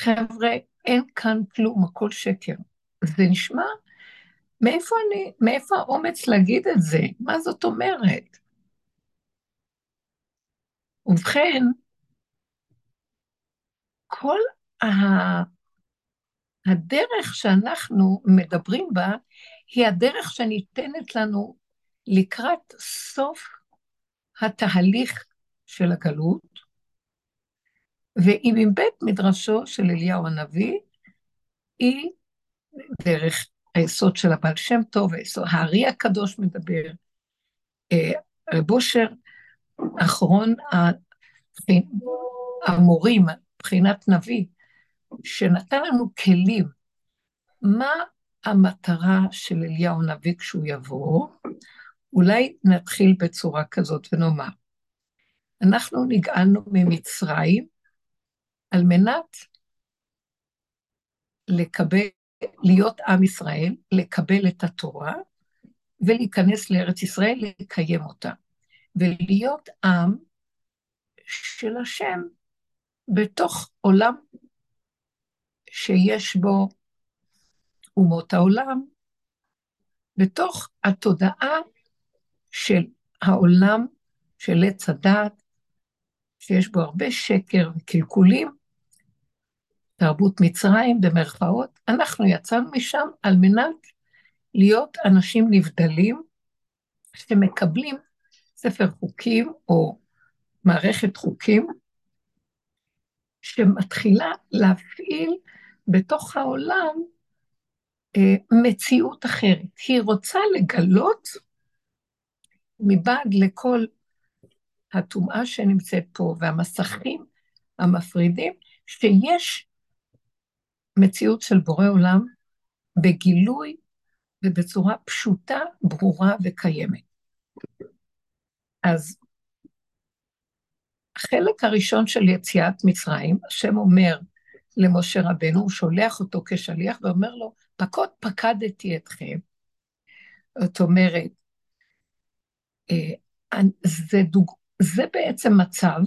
חבר'ה, אין כאן כלום, הכל שקר. זה נשמע, מאיפה אני, מאיפה האומץ להגיד את זה? מה זאת אומרת? ובכן, כל ה... הדרך שאנחנו מדברים בה, היא הדרך שניתנת לנו לקראת סוף התהליך של הגלות, והיא מבית מדרשו של אליהו הנביא, היא דרך היסוד של הבעל שם טוב, הארי הקדוש מדבר, אה, רב אושר, אחרון המורים, מבחינת נביא, שנתן לנו כלים. מה המטרה של אליהו הנביא כשהוא יבוא? אולי נתחיל בצורה כזאת ונאמר, אנחנו נגאלנו ממצרים על מנת לקבל, להיות עם ישראל, לקבל את התורה ולהיכנס לארץ ישראל, לקיים אותה, ולהיות עם של השם בתוך עולם שיש בו אומות העולם, בתוך התודעה של העולם של עץ הדת, שיש בו הרבה שקר וקלקולים, תרבות מצרים במרכאות, אנחנו יצאנו משם על מנת להיות אנשים נבדלים שמקבלים ספר חוקים או מערכת חוקים שמתחילה להפעיל בתוך העולם אה, מציאות אחרת. היא רוצה לגלות מבעד לכל הטומאה שנמצאת פה והמסכים המפרידים, שיש מציאות של בורא עולם בגילוי ובצורה פשוטה, ברורה וקיימת. אז החלק הראשון של יציאת מצרים, השם אומר למשה רבנו, הוא שולח אותו כשליח ואומר לו, פקוד פקדתי אתכם. זאת אומרת, אה, זה, דוג... זה בעצם מצב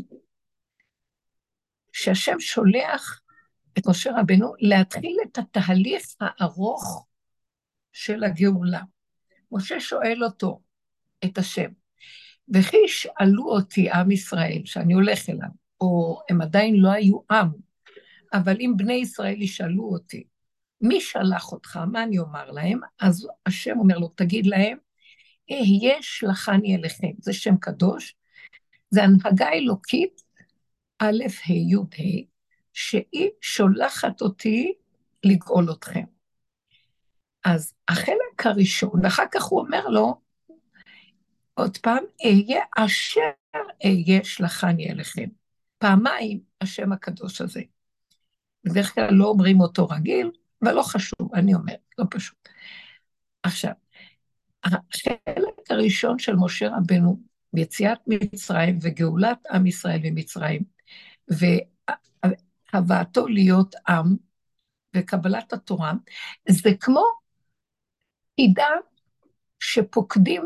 שהשם שולח את משה רבנו להתחיל את התהליך הארוך של הגאולה. משה שואל אותו, את השם, וכי ישאלו אותי עם ישראל, שאני הולך אליו, או הם עדיין לא היו עם, אבל אם בני ישראל ישאלו אותי, מי שלח אותך, מה אני אומר להם? אז השם אומר לו, תגיד להם, אהיה שלחני אליכם, זה שם קדוש, זה הנהגה אלוקית, א', ה', י', ה', שהיא שולחת אותי לגאול אתכם. אז החלק הראשון, ואחר כך הוא אומר לו, עוד פעם, אהיה אשר אהיה שלחני אליכם. פעמיים השם הקדוש הזה. בדרך כלל לא אומרים אותו רגיל, אבל לא חשוב, אני אומרת, לא פשוט. עכשיו, החלק הראשון של משה רבנו, יציאת מצרים וגאולת עם ישראל ממצרים, והבאתו להיות עם וקבלת התורה, זה כמו עידה שפוקדים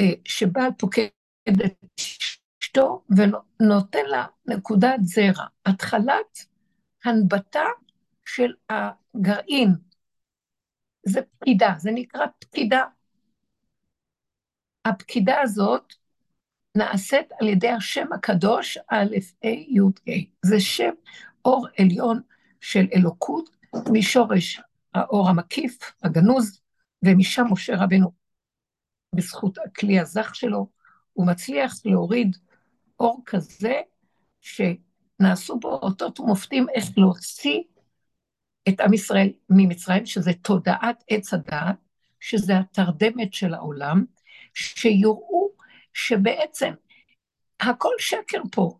אה, שבעל פוקד את אשתו ונותן לה נקודת זרע, התחלת הנבטה של הגרעין. זה פקידה, זה נקרא פקידה. הפקידה הזאת נעשית על ידי השם הקדוש, א', ה', י', ה'. זה שם אור עליון של אלוקות, משורש האור המקיף, הגנוז, ומשם משה רבנו בזכות הכלי הזך שלו, הוא מצליח להוריד אור כזה, שנעשו בו אותות ומופתים איך להוציא את עם ישראל ממצרים, שזה תודעת עץ הדעת, שזה התרדמת של העולם, שיראו שבעצם הכל שקר פה.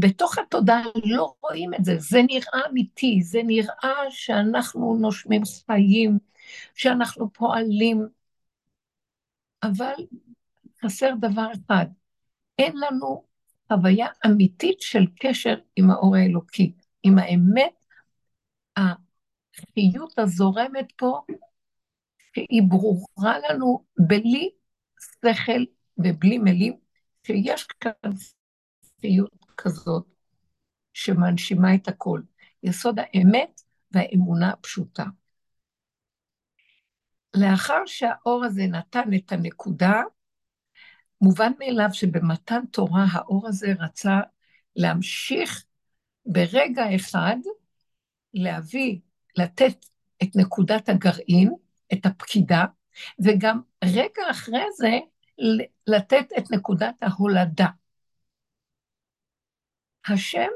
בתוך התודעה לא רואים את זה, זה נראה אמיתי, זה נראה שאנחנו נושמים חיים, שאנחנו פועלים. אבל חסר דבר אחד, אין לנו חוויה אמיתית של קשר עם האור האלוקי, עם האמת, החיות הזורמת פה, שהיא ברורה לנו בלי שכל ובלי מילים, שיש כאן חיות כזאת שמנשימה את הכל. יסוד האמת והאמונה הפשוטה. לאחר שהאור הזה נתן את הנקודה, מובן מאליו שבמתן תורה האור הזה רצה להמשיך ברגע אחד להביא, לתת את נקודת הגרעין, את הפקידה, וגם רגע אחרי זה לתת את נקודת ההולדה. השם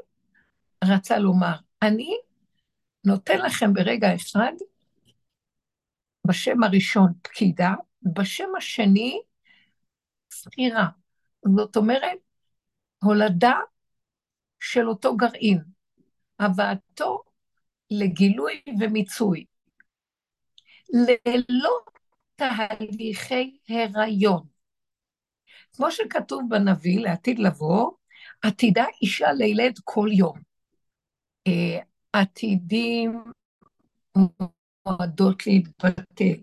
רצה לומר, אני נותן לכם ברגע אחד, בשם הראשון פקידה, בשם השני סחירה. זאת אומרת, הולדה של אותו גרעין, הבאתו לגילוי ומיצוי, ללא תהליכי הריון. כמו שכתוב בנביא לעתיד לבוא, עתידה אישה לילד כל יום. אה, עתידים מועדות להתבטל.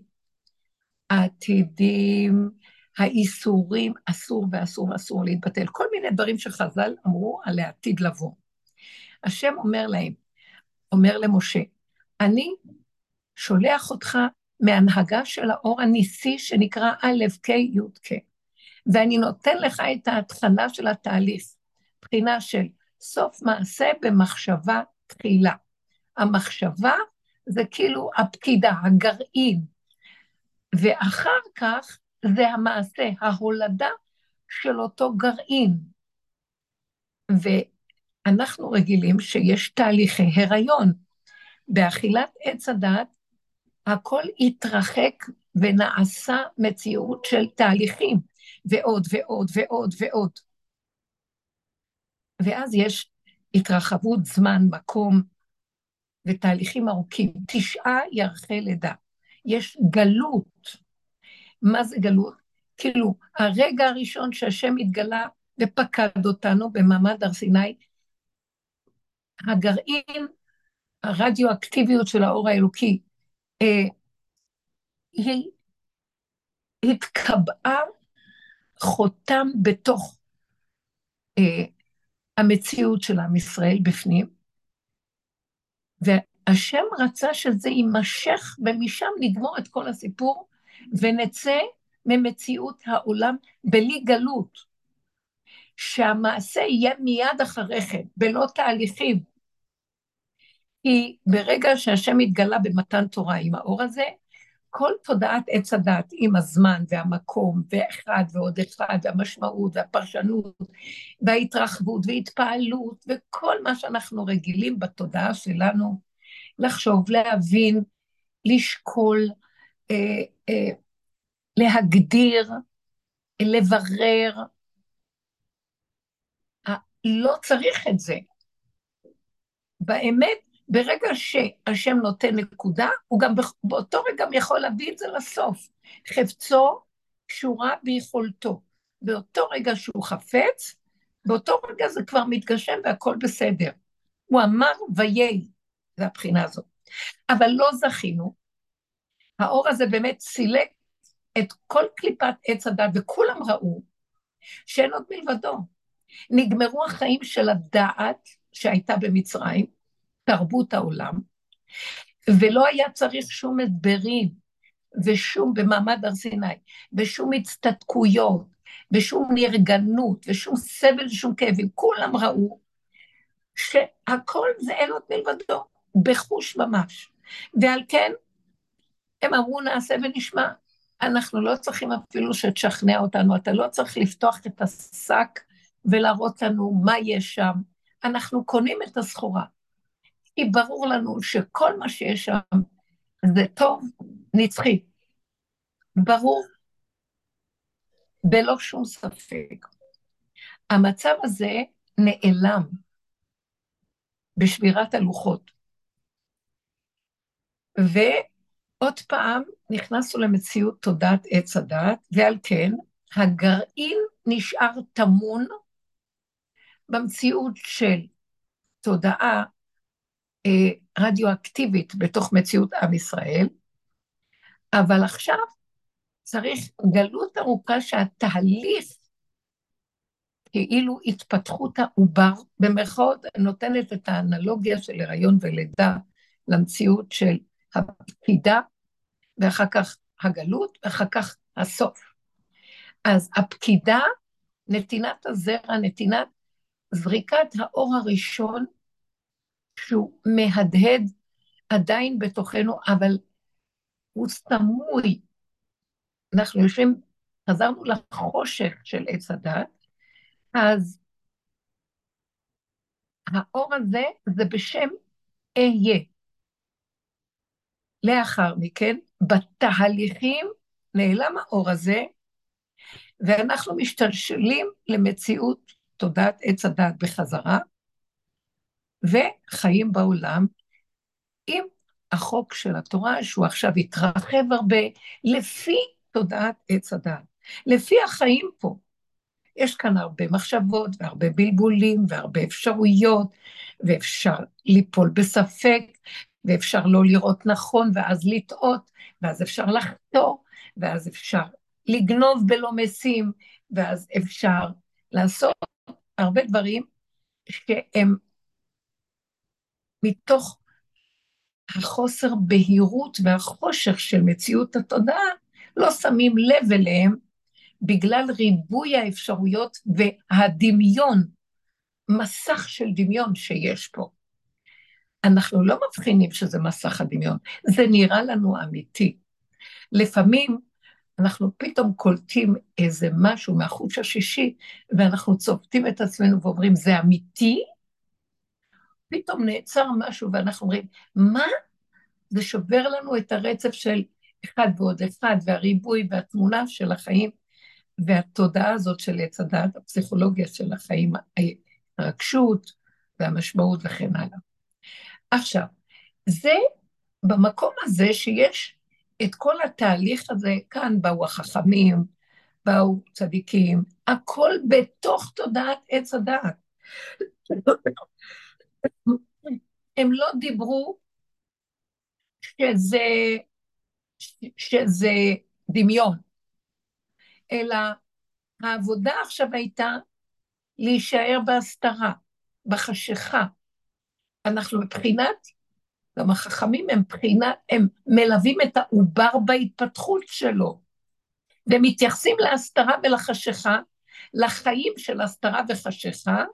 העתידים, האיסורים, אסור ואסור ואסור להתבטל. כל מיני דברים שחז"ל אמרו על העתיד לבוא. השם אומר להם, אומר למשה, אני שולח אותך מהנהגה של האור הניסי שנקרא א', ק', י', ק', ואני נותן לך את ההתחלה של התהליך, בחינה של סוף מעשה במחשבה תחילה. המחשבה זה כאילו הפקידה, הגרעין, ואחר כך זה המעשה, ההולדה של אותו גרעין. ואנחנו רגילים שיש תהליכי הריון. באכילת עץ הדת, הכל התרחק ונעשה מציאות של תהליכים, ועוד ועוד ועוד ועוד. ואז יש התרחבות זמן, מקום ותהליכים ארוכים. תשעה ירחי לידה. יש גלות. מה זה גלות? כאילו, הרגע הראשון שהשם התגלה ופקד אותנו במעמד הר סיני, הגרעין, הרדיואקטיביות של האור האלוקי, אה, היא התקבעה חותם בתוך אה, המציאות של עם ישראל בפנים, והשם רצה שזה יימשך, ומשם נגמור את כל הסיפור, ונצא ממציאות העולם בלי גלות. שהמעשה יהיה מיד אחרי כן, בלא תהליכים. כי ברגע שהשם התגלה במתן תורה עם האור הזה, כל תודעת עץ הדת עם הזמן והמקום, ואחד ועוד אחד, והמשמעות והפרשנות, וההתרחבות והתפעלות, וכל מה שאנחנו רגילים בתודעה שלנו, לחשוב, להבין, לשקול, אה, אה, להגדיר, לברר. לא צריך את זה. באמת, ברגע שהשם נותן נקודה, הוא גם באותו רגע יכול להביא את זה לסוף. חפצו קשורה ביכולתו. באותו רגע שהוא חפץ, באותו רגע זה כבר מתגשם והכל בסדר. הוא אמר ויהי, זה הבחינה הזאת. אבל לא זכינו. האור הזה באמת סילק את כל קליפת עץ הדת, וכולם ראו שאין עוד מלבדו. נגמרו החיים של הדעת שהייתה במצרים, תרבות העולם, ולא היה צריך שום הסברים ושום במעמד הר סיני, ושום הצטדקויות, ושום נרגנות, ושום סבל ושום כאבים. כולם ראו שהכל זה עוד מלבדו, בחוש ממש. ועל כן, הם אמרו נעשה ונשמע. אנחנו לא צריכים אפילו שתשכנע אותנו, אתה לא צריך לפתוח את השק ולהראות לנו מה יש שם. אנחנו קונים את הסחורה. כי ברור לנו שכל מה שיש שם זה טוב, נצחי. ברור, בלא שום ספק. המצב הזה נעלם בשבירת הלוחות. ועוד פעם נכנסנו למציאות תודעת עץ הדת, ועל כן הגרעין נשאר טמון במציאות של תודעה רדיואקטיבית בתוך מציאות עם ישראל, אבל עכשיו צריך גלות ארוכה שהתהליך כאילו התפתחות העובר, במרכאות נותנת את האנלוגיה של הריון ולידה למציאות של הפקידה, ואחר כך הגלות, ואחר כך הסוף. אז הפקידה, נתינת הזרע, נתינת זריקת האור הראשון, שהוא מהדהד עדיין בתוכנו, אבל הוא סמוי. אנחנו יושבים, חזרנו לחושך של עץ הדת, אז האור הזה זה בשם אהיה. לאחר מכן, בתהליכים נעלם האור הזה, ואנחנו משתלשלים למציאות תודעת עץ הדת בחזרה, וחיים בעולם עם החוק של התורה, שהוא עכשיו התרחב הרבה, לפי תודעת עץ הדת, לפי החיים פה. יש כאן הרבה מחשבות והרבה בלבולים והרבה אפשרויות, ואפשר ליפול בספק, ואפשר לא לראות נכון ואז לטעות, ואז אפשר לחתור, ואז אפשר לגנוב בלא משים, ואז אפשר לעשות הרבה דברים שהם מתוך החוסר בהירות והחושך של מציאות התודעה, לא שמים לב אליהם בגלל ריבוי האפשרויות והדמיון, מסך של דמיון שיש פה. אנחנו לא מבחינים שזה מסך הדמיון, זה נראה לנו אמיתי. לפעמים אנחנו פתאום קולטים איזה משהו מהחוש השישי, ואנחנו צובטים את עצמנו ואומרים, זה אמיתי? פתאום נעצר משהו ואנחנו אומרים, מה? זה שובר לנו את הרצף של אחד ועוד אחד, והריבוי והתמונה של החיים, והתודעה הזאת של עץ הדעת, הפסיכולוגיה של החיים, ההתרגשות והמשמעות וכן הלאה. עכשיו, זה במקום הזה שיש את כל התהליך הזה, כאן באו החכמים, באו צדיקים, הכל בתוך תודעת עץ הדעת. הם לא דיברו שזה, שזה דמיון, אלא העבודה עכשיו הייתה להישאר בהסתרה, בחשיכה. אנחנו מבחינת, גם החכמים הם מבחינת, הם מלווים את העובר בהתפתחות שלו, ומתייחסים להסתרה ולחשיכה, לחיים של הסתרה וחשיכה,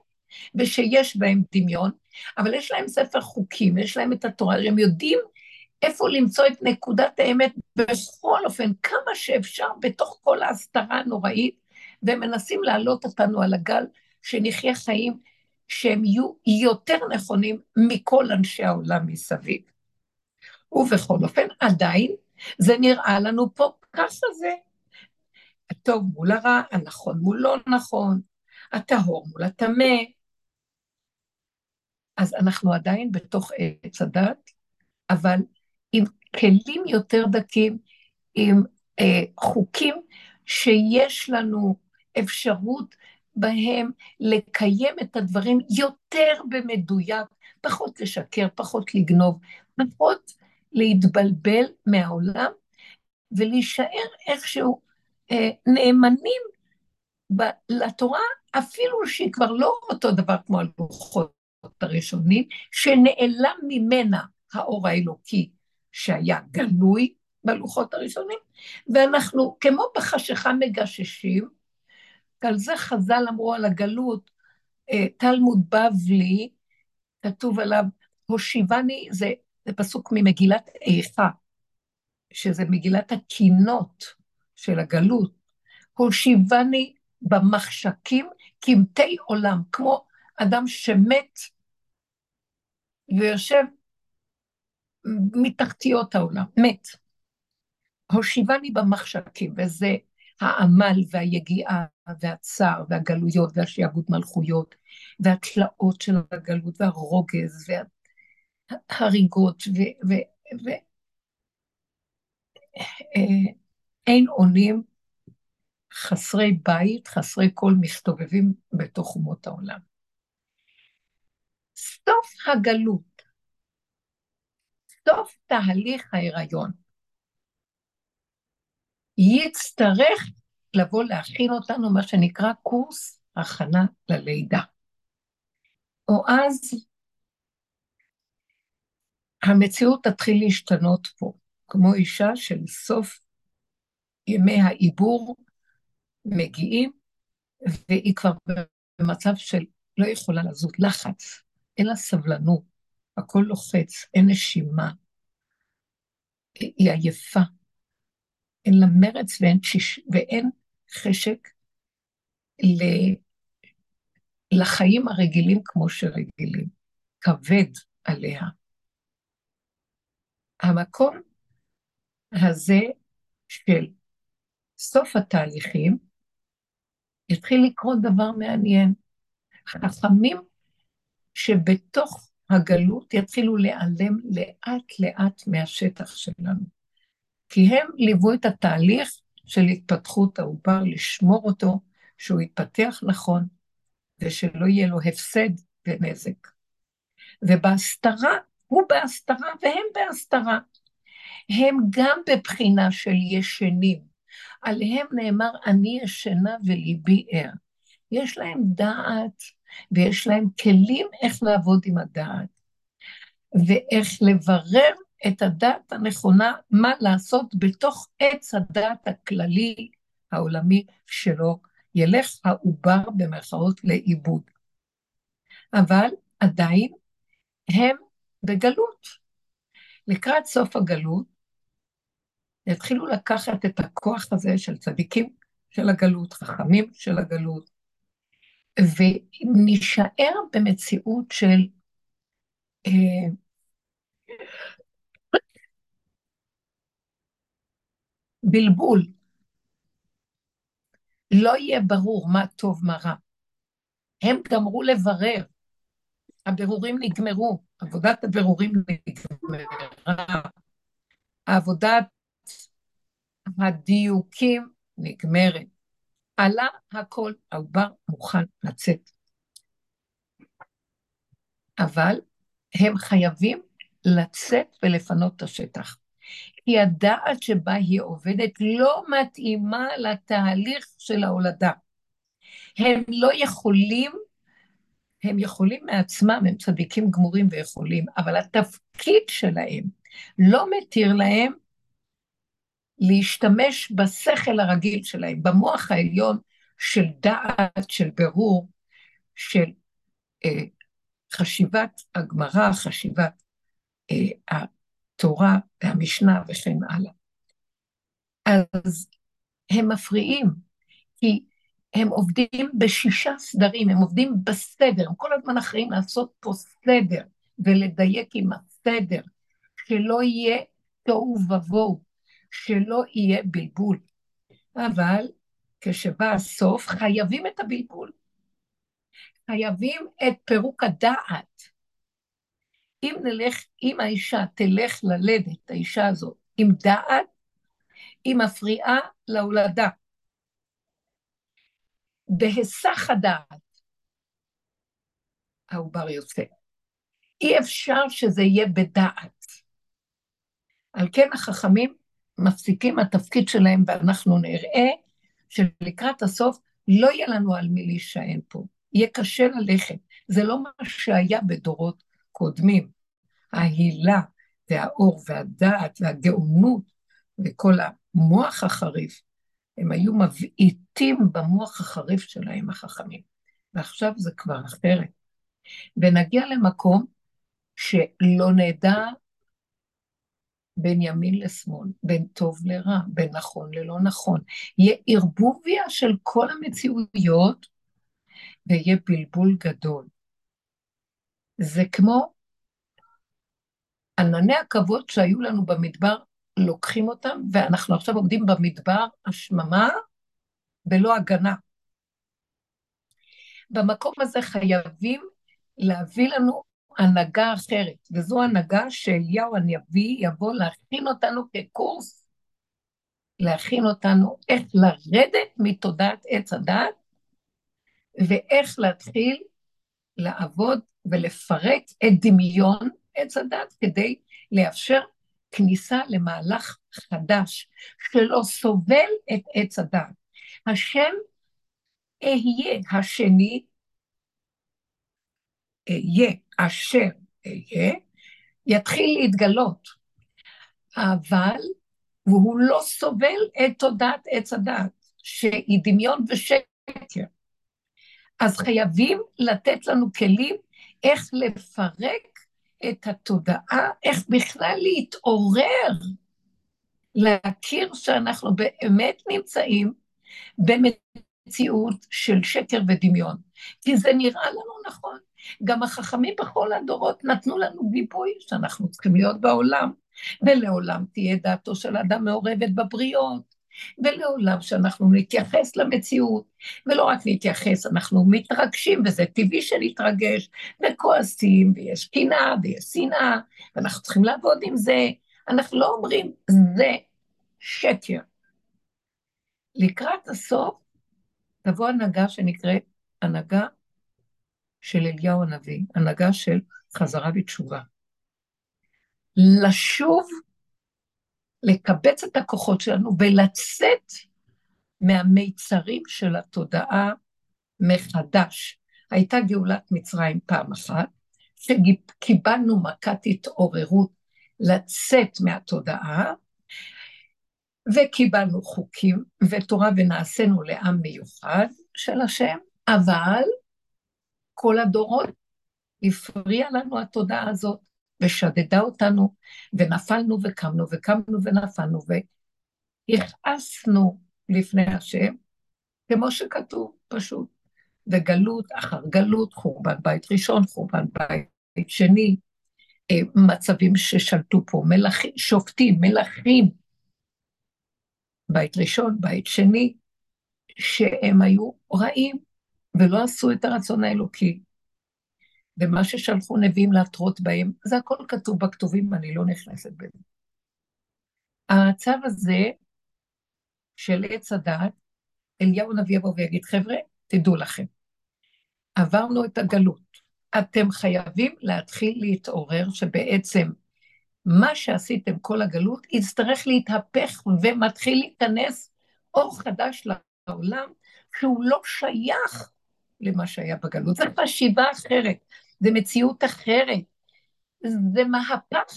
ושיש בהם דמיון, אבל יש להם ספר חוקים, יש להם את התורה, הם יודעים איפה למצוא את נקודת האמת בכל אופן, כמה שאפשר בתוך כל ההסתרה הנוראית, והם מנסים להעלות אותנו על הגל, שנחיה חיים שהם יהיו יותר נכונים מכל אנשי העולם מסביב. ובכל אופן, עדיין זה נראה לנו פה ככה זה. הטוב מול הרע, הנכון מול לא נכון, הטהור מול הטמא. אז אנחנו עדיין בתוך עץ הדת, אבל עם כלים יותר דקים, עם אה, חוקים שיש לנו אפשרות בהם לקיים את הדברים יותר במדויק, פחות לשקר, פחות לגנוב, פחות להתבלבל מהעולם, ולהישאר איכשהו אה, נאמנים ב- לתורה, אפילו שהיא כבר לא אותו דבר כמו הלוחות הראשונים, שנעלם ממנה האור האלוקי שהיה גלוי בלוחות הראשונים, ואנחנו כמו בחשיכה מגששים, על זה חז"ל אמרו על הגלות, אה, תלמוד בבלי, כתוב עליו, הושיבני, זה, זה פסוק ממגילת איכה, שזה מגילת הקינות של הגלות, הושיבני במחשכים קמטי עולם, כמו אדם שמת ויושב מתחתיות העולם, מת. הושיבני במחשכים, וזה העמל והיגיעה והצער והגלויות והשעבוד מלכויות והתלאות של הגלות והרוגז וההריגות ואין אה, עונים חסרי בית, חסרי קול מסתובבים בתוך אומות העולם. סוף הגלות, סוף תהליך ההיריון, יצטרך לבוא להכין אותנו, מה שנקרא קורס הכנה ללידה. או אז המציאות תתחיל להשתנות פה, כמו אישה של סוף ימי העיבור מגיעים, והיא כבר במצב של לא יכולה לזוז, לחץ, אין לה סבלנות, הכל לוחץ, אין נשימה, היא עייפה, אין לה מרץ ואין, שיש, ואין חשק ל... לחיים הרגילים כמו שרגילים, כבד עליה. המקום הזה של סוף התהליכים, יתחיל לקרות דבר מעניין. חכמים שבתוך הגלות יתחילו להיעלם לאט לאט מהשטח שלנו. כי הם ליוו את התהליך של התפתחות העובר, לשמור אותו, שהוא יתפתח נכון, ושלא יהיה לו הפסד ונזק. ובהסתרה, הוא בהסתרה והם בהסתרה. הם גם בבחינה של ישנים. עליהם נאמר, אני ישנה וליבי ער. יש להם דעת ויש להם כלים איך לעבוד עם הדעת, ואיך לברר את הדעת הנכונה, מה לעשות בתוך עץ הדעת הכללי העולמי שלו, ילך העובר במרכאות לאיבוד. אבל עדיין הם בגלות. לקראת סוף הגלות, יתחילו לקחת את הכוח הזה של צדיקים של הגלות, חכמים של הגלות, ונישאר במציאות של אה, בלבול. לא יהיה ברור מה טוב, מה רע. הם גמרו לברר, הבירורים נגמרו, עבודת הבירורים נגמרה, עבודת הדיוקים נגמרת. עלה הכל, העובר מוכן לצאת. אבל הם חייבים לצאת ולפנות את השטח. כי הדעת שבה היא עובדת לא מתאימה לתהליך של ההולדה. הם לא יכולים, הם יכולים מעצמם, הם צדיקים גמורים ויכולים, אבל התפקיד שלהם לא מתיר להם להשתמש בשכל הרגיל שלהם, במוח העליון של דעת, של ברור, של אה, חשיבת הגמרא, חשיבת אה, התורה והמשנה וכן הלאה. אז הם מפריעים, כי הם עובדים בשישה סדרים, הם עובדים בסדר, הם כל הזמן אחראים לעשות פה סדר ולדייק עם הסדר, שלא יהיה תוהו ובוהו, שלא יהיה בלבול. אבל כשבא הסוף, חייבים את הבלבול. חייבים את פירוק הדעת. אם נלך, אם האישה תלך ללדת, האישה הזאת, עם דעת, היא מפריעה להולדה. בהיסח הדעת, העובר יוצא. אי אפשר שזה יהיה בדעת. על כן החכמים מפסיקים התפקיד שלהם, ואנחנו נראה שלקראת הסוף לא יהיה לנו על מי להישען פה. יהיה קשה ללכת. זה לא מה שהיה בדורות קודמים. ההילה והאור והדעת והגאונות וכל המוח החריף, הם היו מבעיטים במוח החריף שלהם, החכמים. ועכשיו זה כבר אחרת. ונגיע למקום שלא נדע בין ימין לשמאל, בין טוב לרע, בין נכון ללא נכון. יהיה ערבוביה של כל המציאויות ויהיה בלבול גדול. זה כמו ענני הכבוד שהיו לנו במדבר, לוקחים אותם, ואנחנו עכשיו עומדים במדבר השממה בלא הגנה. במקום הזה חייבים להביא לנו הנהגה אחרת, וזו הנהגה שאליהו הנביא יבוא להכין אותנו כקורס, להכין אותנו איך לרדת מתודעת עץ הדת, ואיך להתחיל לעבוד ולפרק את דמיון עץ הדת כדי לאפשר כניסה למהלך חדש שלא סובל את עץ הדת. השם אהיה השני, אהיה אשר אהיה, יתחיל להתגלות. אבל, והוא לא סובל את תודעת עץ הדת, שהיא דמיון ושקר. אז חייבים לתת לנו כלים איך לפרק את התודעה, איך בכלל להתעורר, להכיר שאנחנו באמת נמצאים במציאות של שקר ודמיון. כי זה נראה לנו נכון. גם החכמים בכל הדורות נתנו לנו גיבוי שאנחנו צריכים להיות בעולם, ולעולם תהיה דעתו של אדם מעורבת בבריות, ולעולם שאנחנו נתייחס למציאות, ולא רק נתייחס, אנחנו מתרגשים, וזה טבעי שנתרגש, וכועסים, ויש קנאה, ויש שנאה, ואנחנו צריכים לעבוד עם זה. אנחנו לא אומרים, זה שקר. לקראת הסוף תבוא הנהגה שנקראת הנהגה של אליהו הנביא, הנהגה של חזרה בתשובה. לשוב לקבץ את הכוחות שלנו ולצאת מהמיצרים של התודעה מחדש. הייתה גאולת מצרים פעם אחת, שקיבלנו מכת התעוררות לצאת מהתודעה, וקיבלנו חוקים ותורה ונעשינו לעם מיוחד של השם, אבל כל הדורות הפריעה לנו התודעה הזאת, ושדדה אותנו, ונפלנו וקמנו, וקמנו ונפלנו, והכעסנו לפני השם, כמו שכתוב, פשוט. וגלות אחר גלות, חורבן בית ראשון, חורבן בית שני, אה, מצבים ששלטו פה, מלכים, שופטים, מלכים, בית ראשון, בית שני, שהם היו רעים ולא עשו את הרצון האלוקי. ומה ששלחו נביאים להתרות בהם, זה הכל כתוב בכתובים, אני לא נכנסת בזה. הצו הזה של עץ הדעת, אליהו הנביא יבוא ויגיד, חבר'ה, תדעו לכם, עברנו את הגלות, אתם חייבים להתחיל להתעורר שבעצם מה שעשיתם כל הגלות יצטרך להתהפך ומתחיל להיכנס אור חדש לעולם, שהוא לא שייך למה שהיה בגלות. זו חשיבה אחרת. זה מציאות אחרת, זה מהפך,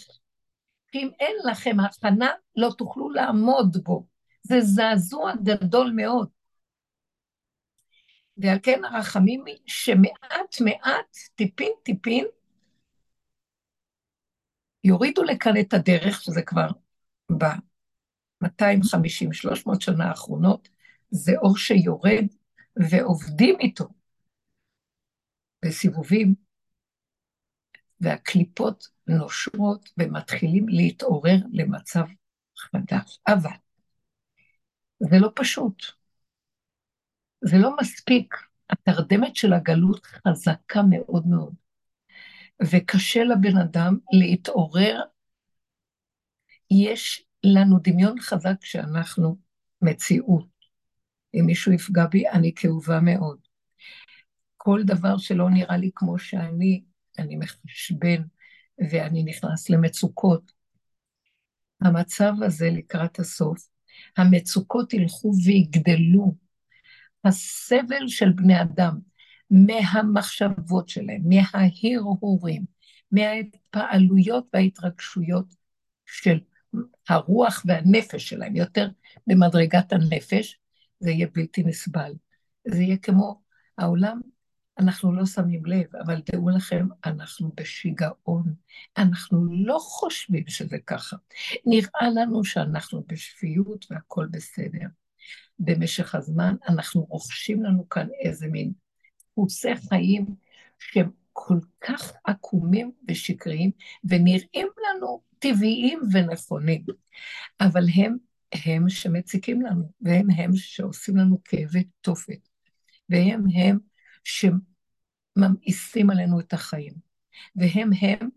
אם אין לכם הכנה, לא תוכלו לעמוד בו. זה זעזוע גדול מאוד. ועל כן הרחמים היא שמעט מעט, טיפין טיפין, יורידו לכאן את הדרך, שזה כבר ב-250-300 שנה האחרונות, זה אור שיורד ועובדים איתו בסיבובים, והקליפות נושרות ומתחילים להתעורר למצב חדש. אבל זה לא פשוט. זה לא מספיק. התרדמת של הגלות חזקה מאוד מאוד, וקשה לבן אדם להתעורר. יש לנו דמיון חזק שאנחנו מציאות. אם מישהו יפגע בי, אני כאובה מאוד. כל דבר שלא נראה לי כמו שאני, אני מחשבן ואני נכנס למצוקות. המצב הזה לקראת הסוף, המצוקות ילכו ויגדלו. הסבל של בני אדם מהמחשבות שלהם, מההרהורים, מההתפעלויות וההתרגשויות של הרוח והנפש שלהם, יותר במדרגת הנפש, זה יהיה בלתי נסבל. זה יהיה כמו העולם אנחנו לא שמים לב, אבל דעו לכם, אנחנו בשיגעון. אנחנו לא חושבים שזה ככה. נראה לנו שאנחנו בשפיות והכול בסדר. במשך הזמן אנחנו רוכשים לנו כאן איזה מין דפוסי חיים שהם כל כך עקומים ושקריים, ונראים לנו טבעיים ונכונים, אבל הם הם שמציקים לנו, והם הם שעושים לנו כאבי תופת, והם הם שממאיסים עלינו את החיים. והם הם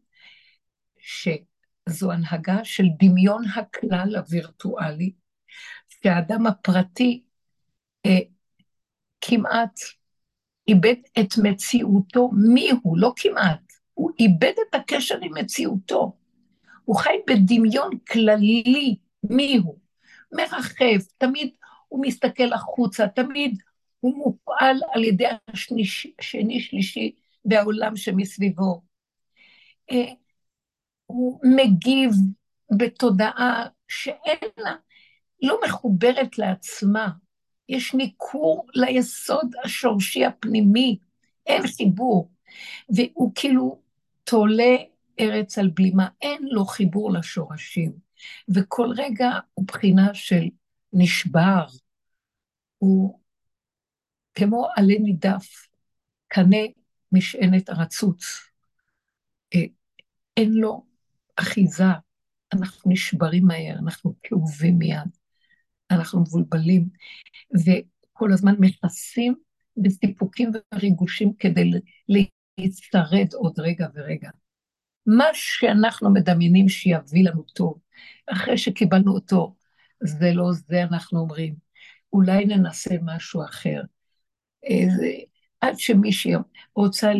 שזו הנהגה של דמיון הכלל הווירטואלי, שהאדם הפרטי אה, כמעט איבד את מציאותו, מי הוא? לא כמעט, הוא איבד את הקשר עם מציאותו. הוא חי בדמיון כללי, מי הוא? מרחב, תמיד הוא מסתכל החוצה, תמיד הוא מופעל על ידי השני, שלישי והעולם שמסביבו. אה, הוא מגיב בתודעה שאין לה, לא מחוברת לעצמה. יש ניכור ליסוד השורשי הפנימי, אין חיבור. והוא כאילו תולה ארץ על בלימה, אין לו חיבור לשורשים. וכל רגע הוא בחינה של נשבר, הוא כמו עלה נידף, קנה משענת הרצוץ. אה, אין לו אחיזה, אנחנו נשברים מהר, אנחנו כאובים מיד, אנחנו מבולבלים, וכל הזמן מכסים בסיפוקים וריגושים כדי להצטרד עוד רגע ורגע. מה שאנחנו מדמיינים שיביא לנו טוב, אחרי שקיבלנו אותו, זה לא זה, אנחנו אומרים. אולי ננסה משהו אחר. איזה, עד שמישהי רוצה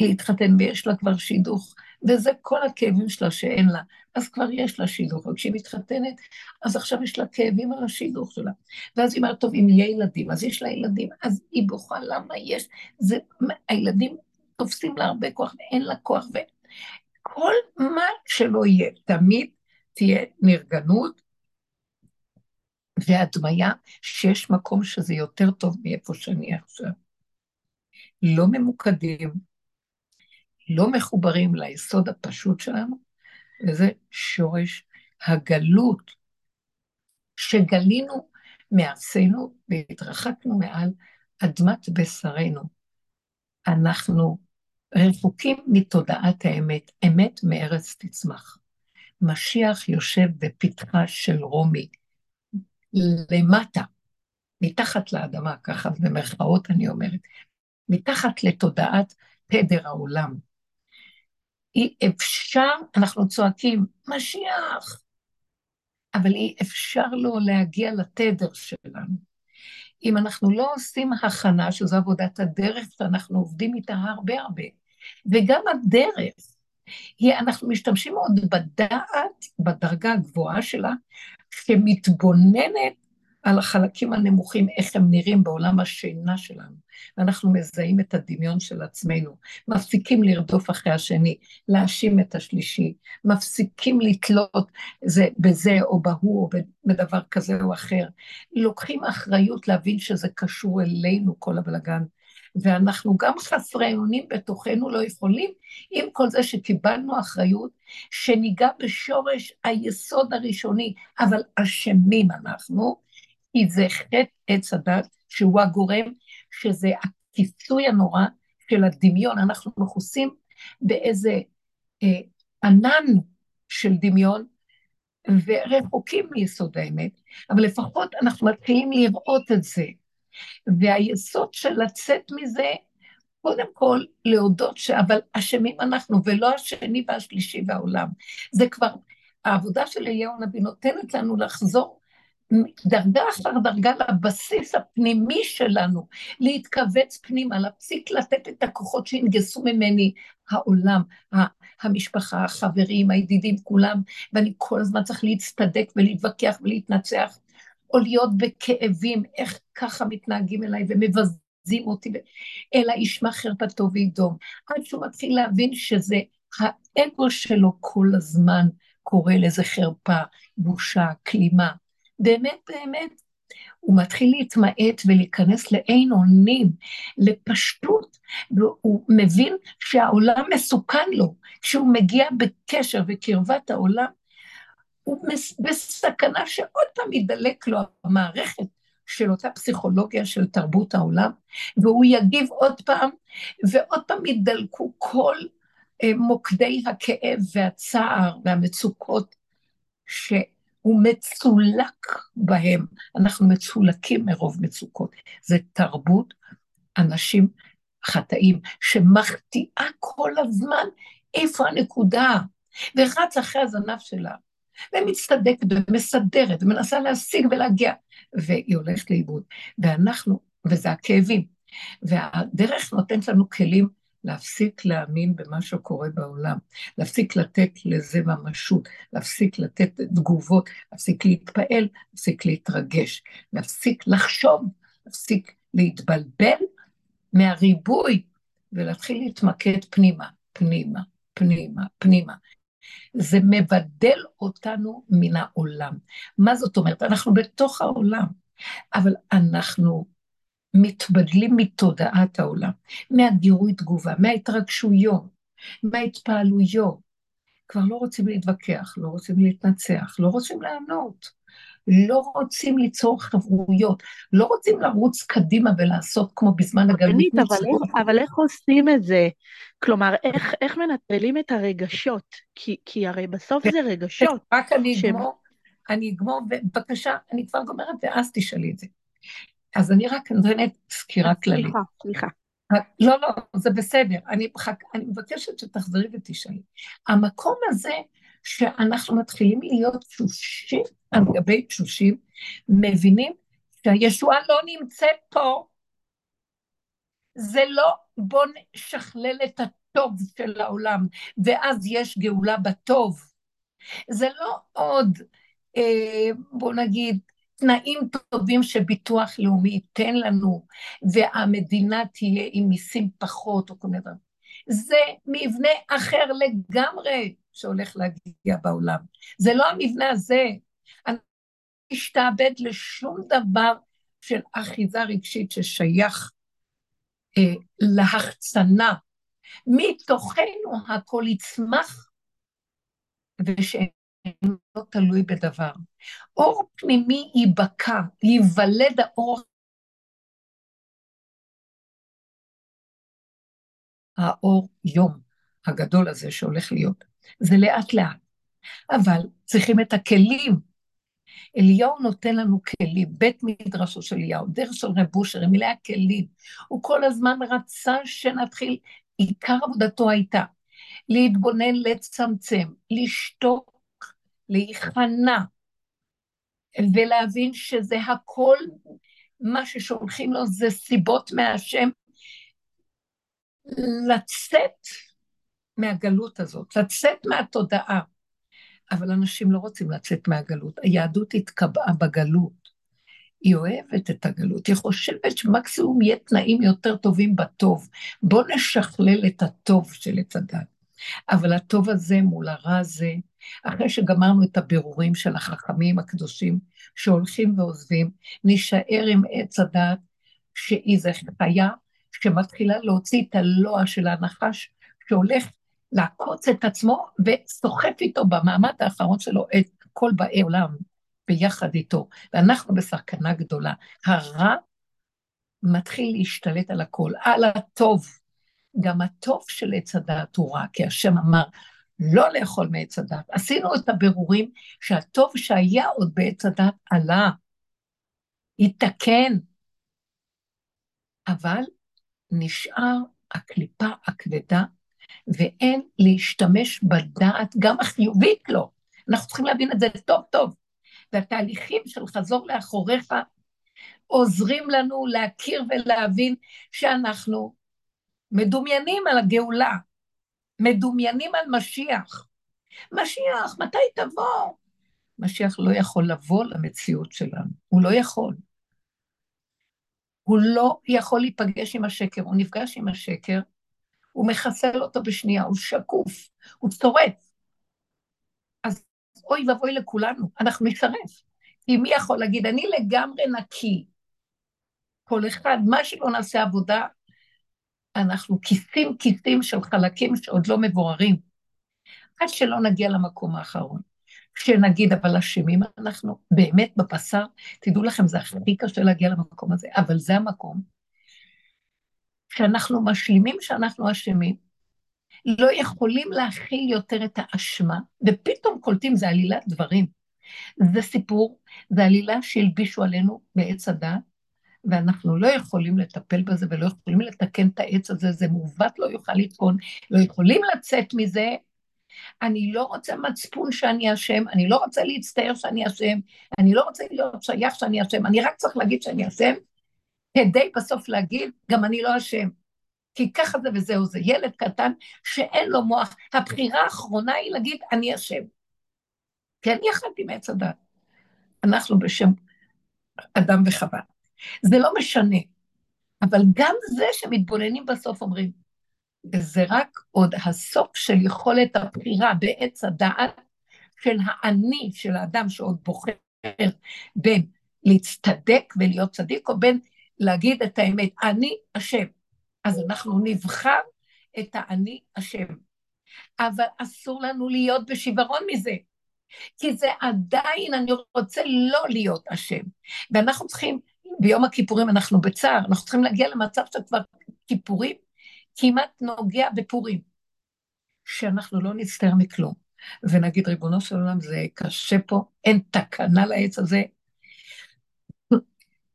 להתחתן ויש לה כבר שידוך, וזה כל הכאבים שלה שאין לה, אז כבר יש לה שידוך, וכשהיא מתחתנת, אז עכשיו יש לה כאבים על השידוך שלה. ואז היא אומרת, טוב, אם יהיה ילדים, אז יש לה ילדים, אז היא בוכה למה יש, זה, הילדים תופסים לה הרבה כוח ואין לה כוח, וכל מה שלא יהיה, תמיד תהיה נרגנות והדמיה שיש מקום שזה יותר טוב מאיפה שאני עכשיו. לא ממוקדים, לא מחוברים ליסוד הפשוט שלנו, וזה שורש הגלות, שגלינו מארצנו והתרחקנו מעל אדמת בשרנו. אנחנו רחוקים מתודעת האמת, אמת מארץ תצמח. משיח יושב בפתחה של רומי, למטה, מתחת לאדמה, ככה במרכאות אני אומרת, מתחת לתודעת פדר העולם. אי אפשר, אנחנו צועקים, משיח, אבל אי אפשר לו להגיע לתדר שלנו. אם אנחנו לא עושים הכנה, שזו עבודת הדרך שאנחנו עובדים איתה הרבה הרבה, וגם הדרך, היא, אנחנו משתמשים מאוד בדעת, בדרגה הגבוהה שלה, שמתבוננת על החלקים הנמוכים, איך הם נראים בעולם השינה שלנו. ואנחנו מזהים את הדמיון של עצמנו, מפסיקים לרדוף אחרי השני, להאשים את השלישי, מפסיקים לתלות זה בזה או בהוא או בדבר כזה או אחר. לוקחים אחריות להבין שזה קשור אלינו, כל הבלגן. ואנחנו גם חסרי אונים בתוכנו לא יכולים, עם כל זה שקיבלנו אחריות, שניגע בשורש היסוד הראשוני, אבל אשמים אנחנו, כי זה חטא עץ הדת, שהוא הגורם, שזה הכיסוי הנורא של הדמיון. אנחנו מכוסים באיזה אה, ענן של דמיון, ורחוקים מיסוד האמת, אבל לפחות אנחנו מתחילים לראות את זה. והיסוד של לצאת מזה, קודם כל להודות שאבל אשמים אנחנו, ולא השני והשלישי והעולם. זה כבר, העבודה של אליהו הנביא נותנת לנו לחזור דרגה אחר דרגה לבסיס הפנימי שלנו, להתכווץ פנימה, להפסיק לתת את הכוחות שינגסו ממני העולם, המשפחה, החברים, הידידים, כולם, ואני כל הזמן צריך להצטדק ולהתווכח ולהתנצח, או להיות בכאבים, איך ככה מתנהגים אליי ומבזים אותי, אלא ישמע חרפתו וידום. עד שהוא מתחיל להבין שזה האגו שלו כל הזמן קורא לזה חרפה, בושה, כלימה. באמת, באמת, הוא מתחיל להתמעט ולהיכנס לאין אונים, לפשטות, והוא מבין שהעולם מסוכן לו. כשהוא מגיע בקשר וקרבת העולם, הוא בסכנה שעוד פעם ידלק לו המערכת של אותה פסיכולוגיה של תרבות העולם, והוא יגיב עוד פעם, ועוד פעם ידלקו כל אה, מוקדי הכאב והצער והמצוקות ש... הוא מצולק בהם. אנחנו מצולקים מרוב מצוקות. זה תרבות אנשים חטאים שמחטיאה כל הזמן איפה הנקודה, ורץ אחרי הזנב שלה, ומצטדקת ומסדרת ומנסה להשיג ולהגיע, והיא הולכת לאיבוד. ואנחנו, וזה הכאבים, והדרך נותנת לנו כלים להפסיק להאמין במה שקורה בעולם, להפסיק לתת לזה ממשות, להפסיק לתת תגובות, להפסיק להתפעל, להפסיק להתרגש, להפסיק לחשוב, להפסיק להתבלבל מהריבוי ולהתחיל להתמקד פנימה, פנימה, פנימה, פנימה. זה מבדל אותנו מן העולם. מה זאת אומרת? אנחנו בתוך העולם, אבל אנחנו מתבדלים מתודעת העולם, מהגירוי תגובה, מההתרגשויות, מההתפעלויות. כבר לא רוצים להתווכח, לא רוצים להתנצח, לא רוצים לענות. לא רוצים ליצור חברויות, לא רוצים לרוץ קדימה ולעשות כמו בזמן הגלות. אבל, אבל איך עושים את זה? כלומר, איך, איך מנטרלים את הרגשות? כי, כי הרי בסוף זה רגשות. רק אני ש... אגמור, אני אגמור, ובבקשה, אני כבר גומרת ואז תשאלי את זה. אז אני רק נותנת סקירה כללית. סליחה, סליחה. לא, לא, זה בסדר. אני, אני מבקשת שתחזרי ותשאלי. המקום הזה שאנחנו מתחילים להיות תשושים על גבי תשושים, מבינים שהישועה לא נמצאת פה. זה לא בוא נשכלל את הטוב של העולם, ואז יש גאולה בטוב. זה לא עוד, אה, בוא נגיד, תנאים טובים שביטוח לאומי ייתן לנו, והמדינה תהיה עם מיסים פחות, או כל מיני דברים. זה מבנה אחר לגמרי שהולך להגיע בעולם. זה לא המבנה הזה. אני אשתעבד לשום דבר של אחיזה רגשית ששייך אה, להחצנה. מתוכנו הכל יצמח, ושאינו תלוי בדבר. אור פנימי ייבקע, ייוולד האור האור יום הגדול הזה שהולך להיות. זה לאט לאט. אבל צריכים את הכלים. אליהו נותן לנו כלים, בית מדרשו של אליהו, דרך של רב אושר, הם הכלים. הוא כל הזמן רצה שנתחיל, עיקר עבודתו הייתה להתבונן, לצמצם, לשתוק, להיכנע, ולהבין שזה הכל, מה ששולחים לו זה סיבות מהשם, לצאת מהגלות הזאת, לצאת מהתודעה. אבל אנשים לא רוצים לצאת מהגלות. היהדות התקבעה בגלות. היא אוהבת את הגלות, היא חושבת שמקסימום יהיה תנאים יותר טובים בטוב. בואו נשכלל את הטוב של עץ הדת. אבל הטוב הזה מול הרע הזה, אחרי שגמרנו את הבירורים של החכמים הקדושים שהולכים ועוזבים, נישאר עם עץ הדת שהיא זה שמתחילה להוציא את הלוע של הנחש שהולך לעקוץ את עצמו וסוחף איתו במעמד האחרון שלו את כל באי עולם ביחד איתו. ואנחנו בסכנה גדולה. הרע מתחיל להשתלט על הכל, על הטוב. גם הטוב של עץ הדעת הוא רע, כי השם אמר, לא לאכול מעץ הדת. עשינו את הבירורים שהטוב שהיה עוד בעץ הדת עלה, התקן, אבל נשאר הקליפה הכבדה ואין להשתמש בדעת גם החיובית לו. אנחנו צריכים להבין את זה טוב טוב. והתהליכים של חזור לאחוריך עוזרים לנו להכיר ולהבין שאנחנו מדומיינים על הגאולה, מדומיינים על משיח. משיח, מתי תבוא? משיח לא יכול לבוא למציאות שלנו, הוא לא יכול. הוא לא יכול להיפגש עם השקר, הוא נפגש עם השקר, הוא מחסל אותו בשנייה, הוא שקוף, הוא צורף. אז אוי ואבוי לכולנו, אנחנו נשרף. כי מי יכול להגיד, אני לגמרי נקי. כל אחד, מה שלא נעשה עבודה, אנחנו כיסים כיסים של חלקים שעוד לא מבוררים. עד שלא נגיע למקום האחרון. כשנגיד, אבל אשמים אנחנו באמת בבשר, תדעו לכם, זה הכי קשה להגיע למקום הזה, אבל זה המקום שאנחנו משלימים שאנחנו אשמים, לא יכולים להכיל יותר את האשמה, ופתאום קולטים, זה עלילת דברים. זה סיפור, זה עלילה שהלבישו עלינו בעץ הדת, ואנחנו לא יכולים לטפל בזה ולא יכולים לתקן את העץ הזה, זה מעוות, לא יוכל לתקון, לא יכולים לצאת מזה. אני לא רוצה מצפון שאני אשם, אני לא רוצה להצטער שאני אשם, אני לא רוצה להיות שייך שאני אשם, אני רק צריך להגיד שאני אשם, כדי בסוף להגיד, גם אני לא אשם. כי ככה זה וזהו זה. ילד קטן שאין לו מוח, הבחירה האחרונה היא להגיד, אני אשם. כי אני אכלתי מעץ הדת. אנחנו בשם אדם וחווה. זה לא משנה. אבל גם זה שמתבוננים בסוף אומרים, זה רק עוד הסוף של יכולת הבחירה בעץ הדעת של האני של האדם שעוד בוחר בין להצטדק ולהיות צדיק, או בין להגיד את האמת, אני אשם. אז אנחנו נבחר את האני אשם. אבל אסור לנו להיות בשיוורון מזה, כי זה עדיין, אני רוצה לא להיות אשם. ואנחנו צריכים, ביום הכיפורים אנחנו בצער, אנחנו צריכים להגיע למצב שכבר כיפורים כמעט נוגע בפורים, שאנחנו לא נצטער מכלום. ונגיד, ריבונו של עולם, זה קשה פה, אין תקנה לעץ הזה.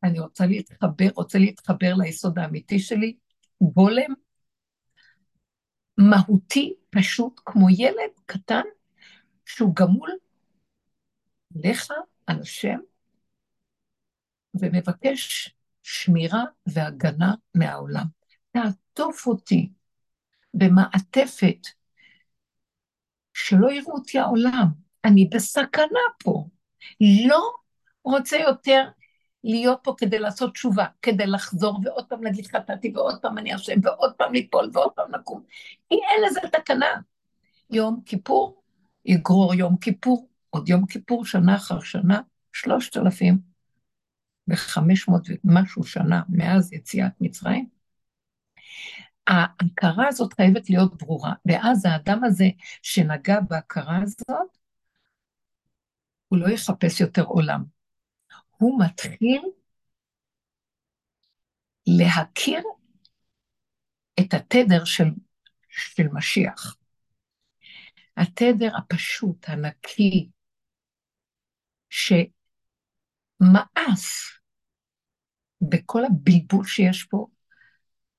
אני רוצה להתחבר, רוצה להתחבר ליסוד האמיתי שלי, גולם, מהותי, פשוט, כמו ילד קטן, שהוא גמול לך על השם, ומבקש שמירה והגנה מהעולם. תעטוף אותי במעטפת שלא יראו אותי העולם, אני בסכנה פה. לא רוצה יותר להיות פה כדי לעשות תשובה, כדי לחזור ועוד פעם להגיד חטאתי ועוד פעם אני אשם ועוד פעם ליפול ועוד פעם לקום. כי אין לזה תקנה. יום כיפור יגרור יום כיפור, עוד יום כיפור, שנה אחר שנה, שלושת אלפים וחמש מאות ומשהו שנה מאז יציאת מצרים, ההכרה הזאת חייבת להיות ברורה, ואז האדם הזה שנגע בהכרה הזאת, הוא לא יחפש יותר עולם. הוא מתחיל להכיר את התדר של, של משיח. התדר הפשוט, הנקי, שמאס בכל הבלבול שיש פה,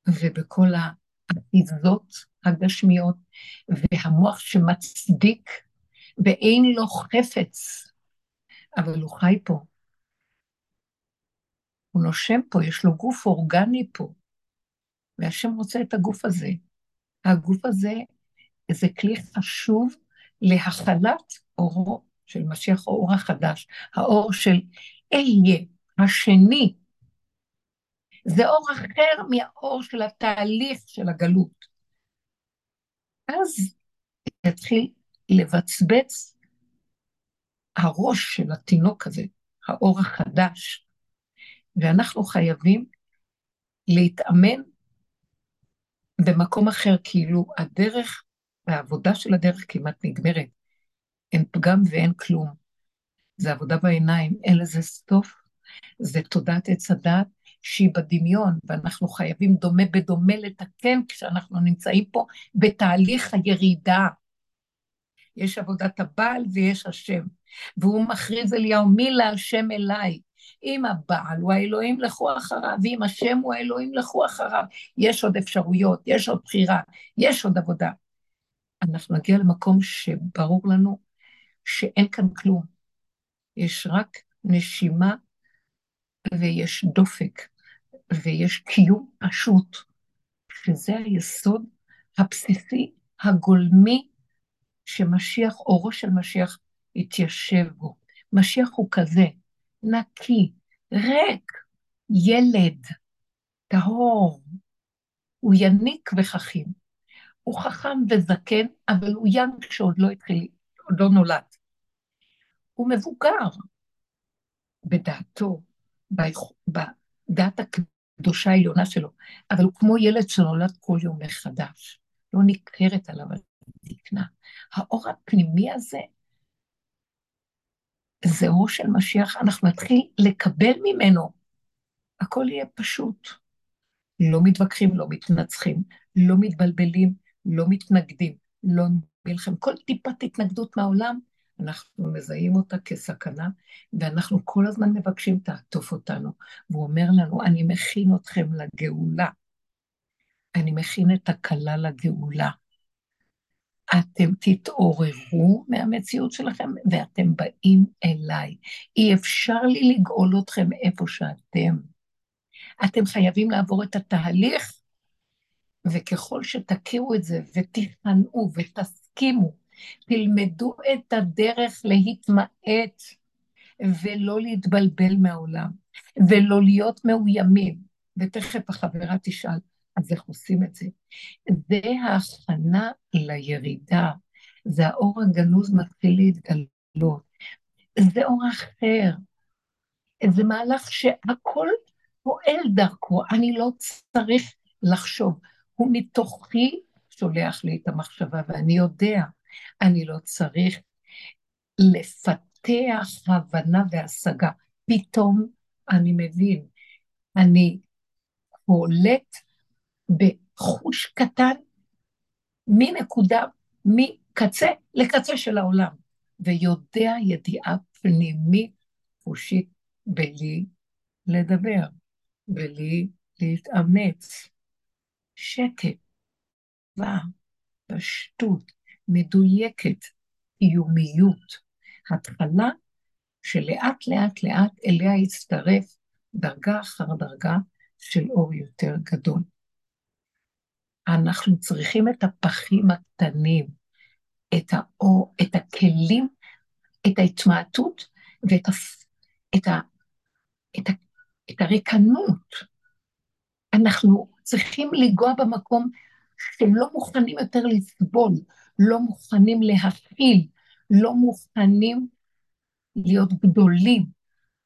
ובכל האחיזות הגשמיות, והמוח שמצדיק, ואין לו חפץ, אבל הוא חי פה. הוא נושם פה, יש לו גוף אורגני פה, והשם רוצה את הגוף הזה. הגוף הזה זה כלי חשוב להכלת אורו של משיח האור החדש, האור של אהיה, השני, זה אור אחר מהאור של התהליך של הגלות. אז יתחיל לבצבץ הראש של התינוק הזה, האור החדש, ואנחנו חייבים להתאמן במקום אחר, כאילו הדרך והעבודה של הדרך כמעט נגמרת. אין פגם ואין כלום. זה עבודה בעיניים, אין לזה סוף. זה תודעת עץ הדת שהיא בדמיון, ואנחנו חייבים דומה בדומה לתקן כשאנחנו נמצאים פה בתהליך הירידה. יש עבודת הבעל ויש השם, והוא מכריז אליהו, מי להשם אליי? אם הבעל הוא האלוהים, לכו אחריו, ואם השם הוא האלוהים, לכו אחריו. יש עוד אפשרויות, יש עוד בחירה, יש עוד עבודה. אנחנו נגיע למקום שברור לנו שאין כאן כלום. יש רק נשימה ויש דופק. ויש קיום פשוט, שזה היסוד הבסיסי, הגולמי, שמשיח, אורו של משיח התיישב בו. משיח הוא כזה, נקי, ריק, ילד, טהור, הוא יניק וחכים. הוא חכם וזקן, אבל הוא יאנג שעוד לא התחיל, עוד לא נולד. הוא מבוגר בדעתו, בדעת הקדושה העליונה שלו, אבל הוא כמו ילד שנולד כל יום מחדש, לא ניכרת עליו הזקנה. האור הפנימי הזה, זה אור של משיח, אנחנו נתחיל לקבל ממנו, הכל יהיה פשוט. לא מתווכחים, לא מתנצחים, לא מתבלבלים, לא מתנגדים, לא מלחם. כל טיפת התנגדות מהעולם, אנחנו מזהים אותה כסכנה, ואנחנו כל הזמן מבקשים, תעטוף אותנו. והוא אומר לנו, אני מכין אתכם לגאולה. אני מכין את הכלה לגאולה. אתם תתעוררו מהמציאות שלכם ואתם באים אליי. אי אפשר לי לגאול אתכם איפה שאתם. אתם חייבים לעבור את התהליך, וככל שתכירו את זה ותכנעו ותסכימו תלמדו את הדרך להתמעט ולא להתבלבל מהעולם, ולא להיות מאוימים, ותכף החברה תשאל, אז איך עושים את זה? זה ההכנה לירידה, זה האור הגנוז מתחיל להתגלות, זה אור אחר, זה מהלך שהכל פועל דרכו, אני לא צריך לחשוב, הוא מתוכי שולח לי את המחשבה, ואני יודע, אני לא צריך לפתח הבנה והשגה. פתאום אני מבין, אני פולט בחוש קטן מנקודה, מקצה לקצה של העולם, ויודע ידיעה פנימית חושית בלי לדבר, בלי להתאמץ. שקט, פשטות, מדויקת, איומיות. התחלה שלאט לאט לאט אליה יצטרף דרגה אחר דרגה של אור יותר גדול. אנחנו צריכים את הפחים הקטנים, את האור, את הכלים, את ההתמעטות ואת ה, את ה, את ה, את הריקנות. אנחנו צריכים לנגוע במקום שלא מוכנים יותר לסבול, לא מוכנים להכיל, לא מוכנים להיות גדולים,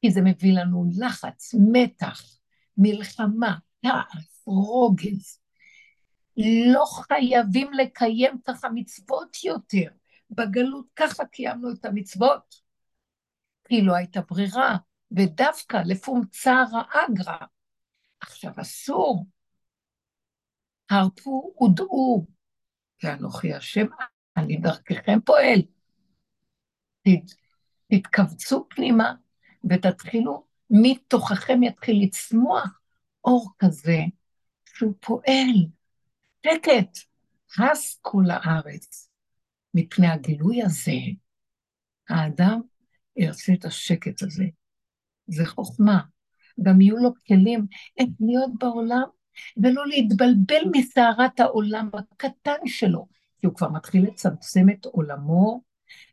כי זה מביא לנו לחץ, מתח, מלחמה, כעס, רוגז. לא חייבים לקיים ככה מצוות יותר. בגלות ככה קיימנו את המצוות, כי לא הייתה ברירה, ודווקא לפום צערא אגרא. עכשיו אסור. הרפו ודעו, ואנוכי השם, אני דרככם פועל. תתכווצו פנימה ותתחילו, מתוככם יתחיל לצמוח אור כזה שהוא פועל. שקט, הס כל הארץ. מפני הגילוי הזה, האדם ירצה את השקט הזה. זה חוכמה. גם יהיו לו כלים איך להיות בעולם, ולא להתבלבל מסערת העולם הקטן שלו, כי הוא כבר מתחיל לצמצם את עולמו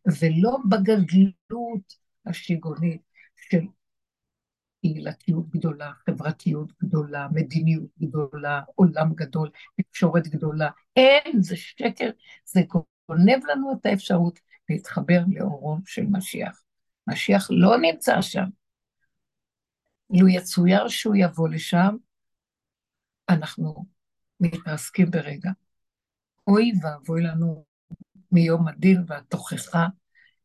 ולא בגדלות השיגונית של קהילתיות גדולה, חברתיות גדולה, מדיניות גדולה, עולם גדול, תקשורת גדולה. אין, זה שקר, זה גונב לנו את האפשרות להתחבר לאורו של משיח. משיח לא נמצא שם. לו יצויר שהוא יבוא לשם, אנחנו מתרסקים ברגע. אוי ואבוי לנו מיום הדין והתוכחה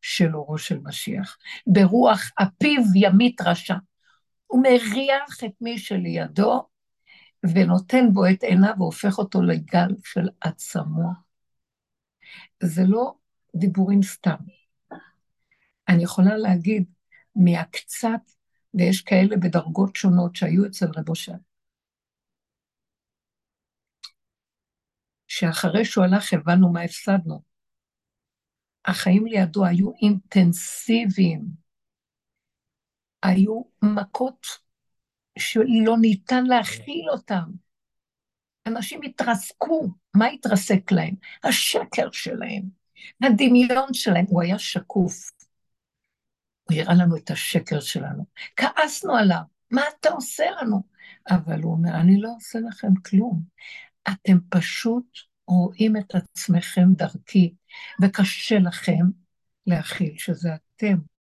של אורו של משיח. ברוח אפיו ימית רשע. הוא מריח את מי שלידו ונותן בו את עיניו והופך אותו לגל של עצמו. זה לא דיבורים סתם. אני יכולה להגיד מהקצת, ויש כאלה בדרגות שונות שהיו אצל רב אושר, שאחרי שהוא הלך הבנו מה הפסדנו. החיים לידו היו אינטנסיביים, היו מכות שלא ניתן להכיל אותם. אנשים התרסקו, מה התרסק להם? השקר שלהם, הדמיון שלהם, הוא היה שקוף. הוא הראה לנו את השקר שלנו. כעסנו עליו, מה אתה עושה לנו? אבל הוא אומר, אני לא עושה לכם כלום. אתם פשוט רואים את עצמכם דרכי, וקשה לכם להכיל שזה אתם.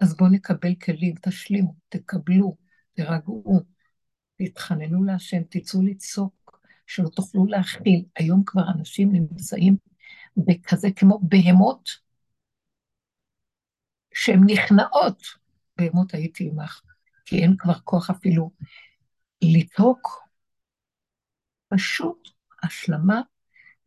אז בואו נקבל כלים, תשלימו, תקבלו, תירגעו, תתחננו להשם, תצאו לצעוק, שלא תוכלו להכיל. היום כבר אנשים נמצאים בכזה כמו בהמות, שהן נכנעות. בהמות הייתי עמך, כי אין כבר כוח אפילו לצעוק. פשוט השלמה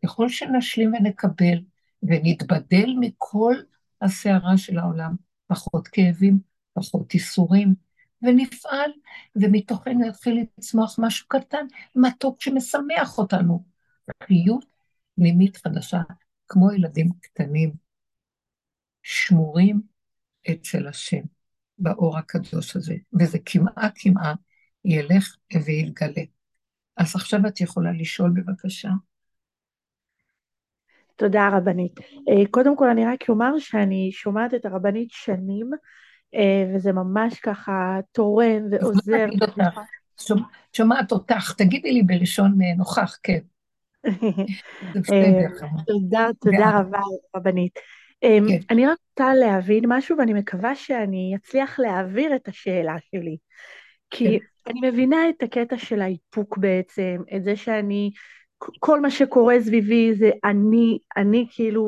ככל שנשלים ונקבל ונתבדל מכל הסערה של העולם, פחות כאבים, פחות ייסורים, ונפעל, ומתוכנו יתחיל לצמוח משהו קטן, מתוק שמשמח אותנו. חיות פנימית חדשה, כמו ילדים קטנים, שמורים אצל השם, באור הקדוש הזה, וזה כמעט כמעט ילך ויתגלה. אז עכשיו את יכולה לשאול בבקשה. תודה רבנית. אה, קודם כל אני רק אומר שאני שומעת את הרבנית שנים, אה, וזה ממש ככה תורם ועוזר. שומעת אותך, תגידי לי בראשון אה, נוכח, כן. תודה, תודה רבה, רבנית. אמ, כן. אני רק רוצה להבין משהו, ואני מקווה שאני אצליח להעביר את השאלה שלי. כי כן. אני מבינה את הקטע של האיפוק בעצם, את זה שאני, כל מה שקורה סביבי זה אני, אני כאילו,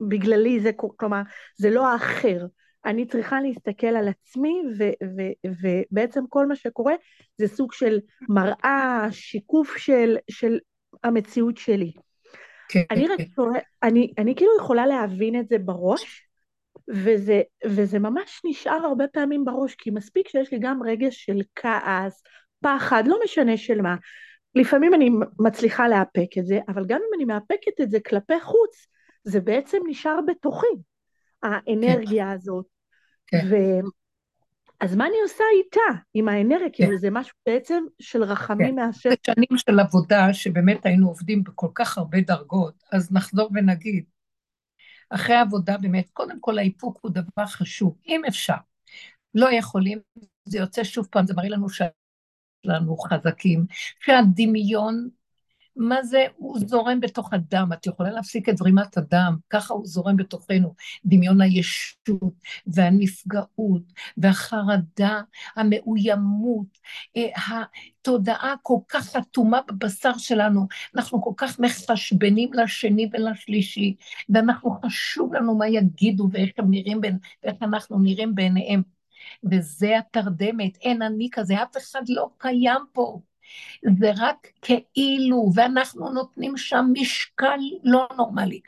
בגללי זה, כלומר, זה לא האחר. אני צריכה להסתכל על עצמי, ו- ו- ובעצם כל מה שקורה זה סוג של מראה, שיקוף של, של המציאות שלי. כן, אני רק כן. אני, אני כאילו יכולה להבין את זה בראש, וזה, וזה ממש נשאר הרבה פעמים בראש, כי מספיק שיש לי גם רגש של כעס, פחד, לא משנה של מה. לפעמים אני מצליחה לאפק את זה, אבל גם אם אני מאפקת את זה כלפי חוץ, זה בעצם נשאר בתוכי, האנרגיה כן. הזאת. כן. ו... אז מה אני עושה איתה, עם האנרגיה? כן. כאילו זה משהו בעצם של רחמים כן. מהשם. זה שנים של עבודה, שבאמת היינו עובדים בכל כך הרבה דרגות, אז נחזור ונגיד, אחרי עבודה באמת, קודם כל האיפוק הוא דבר חשוב, אם אפשר. לא יכולים, זה יוצא שוב פעם, זה מראה לנו שאנחנו חזקים, שהדמיון מה זה, הוא זורם בתוך הדם, את יכולה להפסיק את זרימת הדם, ככה הוא זורם בתוכנו, דמיון הישות והנפגעות והחרדה, המאוימות, אה, התודעה כל כך אטומה בבשר שלנו, אנחנו כל כך מחשבנים לשני ולשלישי, ואנחנו חשוב לנו מה יגידו ואיך הם נראים, ואיך אנחנו נראים בעיניהם. וזה התרדמת, אין אני כזה, אף אחד לא קיים פה. זה רק כאילו, ואנחנו נותנים שם משקל לא נורמלי.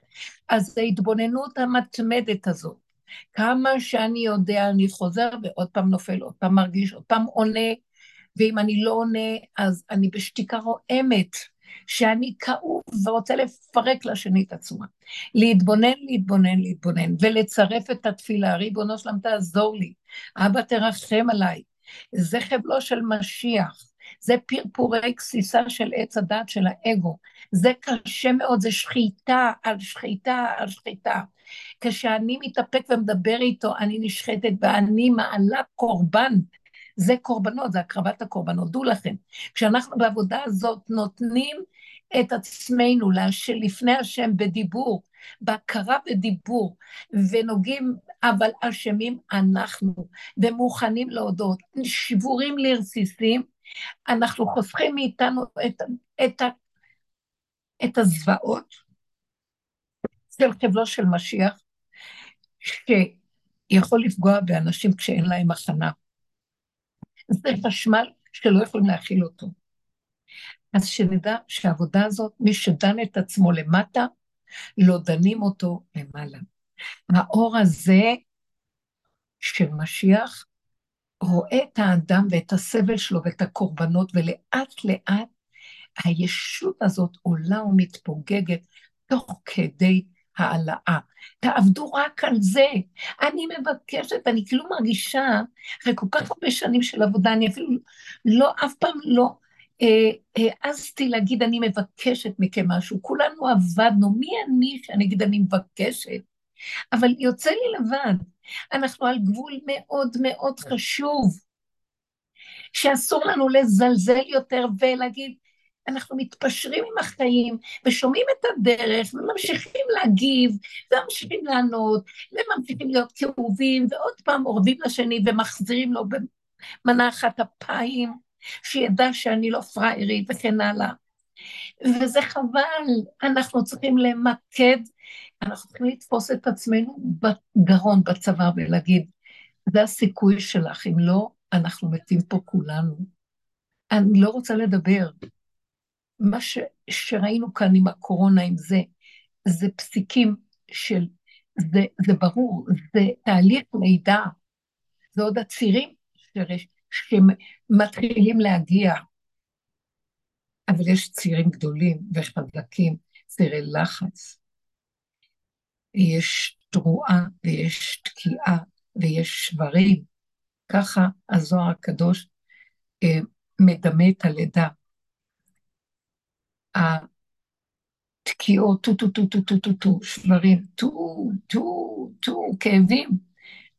אז ההתבוננות המתמדת הזאת, כמה שאני יודע, אני חוזר ועוד פעם נופל, עוד פעם מרגיש, עוד פעם עונה, ואם אני לא עונה, אז אני בשתיקה רועמת, שאני כאוב ורוצה לפרק לשני את עצמה. להתבונן, להתבונן, להתבונן, ולצרף את התפילה, ריבונו שלם תעזור לי, אבא תרחם עליי, זה חבלו של משיח. זה פרפורי גסיסה של עץ הדת של האגו. זה קשה מאוד, זה שחיטה על שחיטה על שחיטה. כשאני מתאפק ומדבר איתו, אני נשחטת ואני מעלה קורבן. זה קורבנות, זה הקרבת הקורבנות. דעו לכם, כשאנחנו בעבודה הזאת נותנים את עצמנו לפני השם בדיבור, בהכרה בדיבור, ונוגעים, אבל אשמים אנחנו, ומוכנים להודות, שבורים לרסיסים, אנחנו חוסכים מאיתנו את, את, את הזוועות של חבלו של משיח, שיכול לפגוע באנשים כשאין להם הכנה. זה חשמל שלא יכולים להכיל אותו. אז שנדע שהעבודה הזאת, מי שדן את עצמו למטה, לא דנים אותו למעלה. האור הזה של משיח רואה את האדם ואת הסבל שלו ואת הקורבנות, ולאט לאט הישות הזאת עולה ומתפוגגת תוך כדי העלאה. תעבדו רק על זה. אני מבקשת, אני כאילו מרגישה, אחרי כל כך הרבה שנים של עבודה, אני אפילו לא, אף פעם לא העזתי אה, להגיד, אני מבקשת מכם משהו. כולנו עבדנו, מי אני שאני אגיד, אני מבקשת? אבל יוצא לי לבד. אנחנו על גבול מאוד מאוד חשוב, שאסור לנו לזלזל יותר ולהגיד, אנחנו מתפשרים עם החיים ושומעים את הדרך וממשיכים להגיב וממשיכים לענות וממשיכים להיות כאובים ועוד פעם אורבים לשני ומחזירים לו במנה אחת אפיים, שידע שאני לא פראיירית וכן הלאה. וזה חבל, אנחנו צריכים למקד אנחנו צריכים לתפוס את עצמנו בגרון, בצוואר, ולהגיד, זה הסיכוי שלך, אם לא, אנחנו מתים פה כולנו. אני לא רוצה לדבר. מה ש, שראינו כאן עם הקורונה, עם זה, זה פסיקים של, זה, זה ברור, זה תהליך מידע, זה עוד הצירים שמתחילים להגיע. אבל יש צירים גדולים וחזקים, צירי לחץ, יש תרועה ויש תקיעה ויש שברים. ככה הזוהר הקדוש אה, מדמה את הלידה. התקיעות, טו טו טו טו טו טו טו, שברים, טו טו טו, כאבים,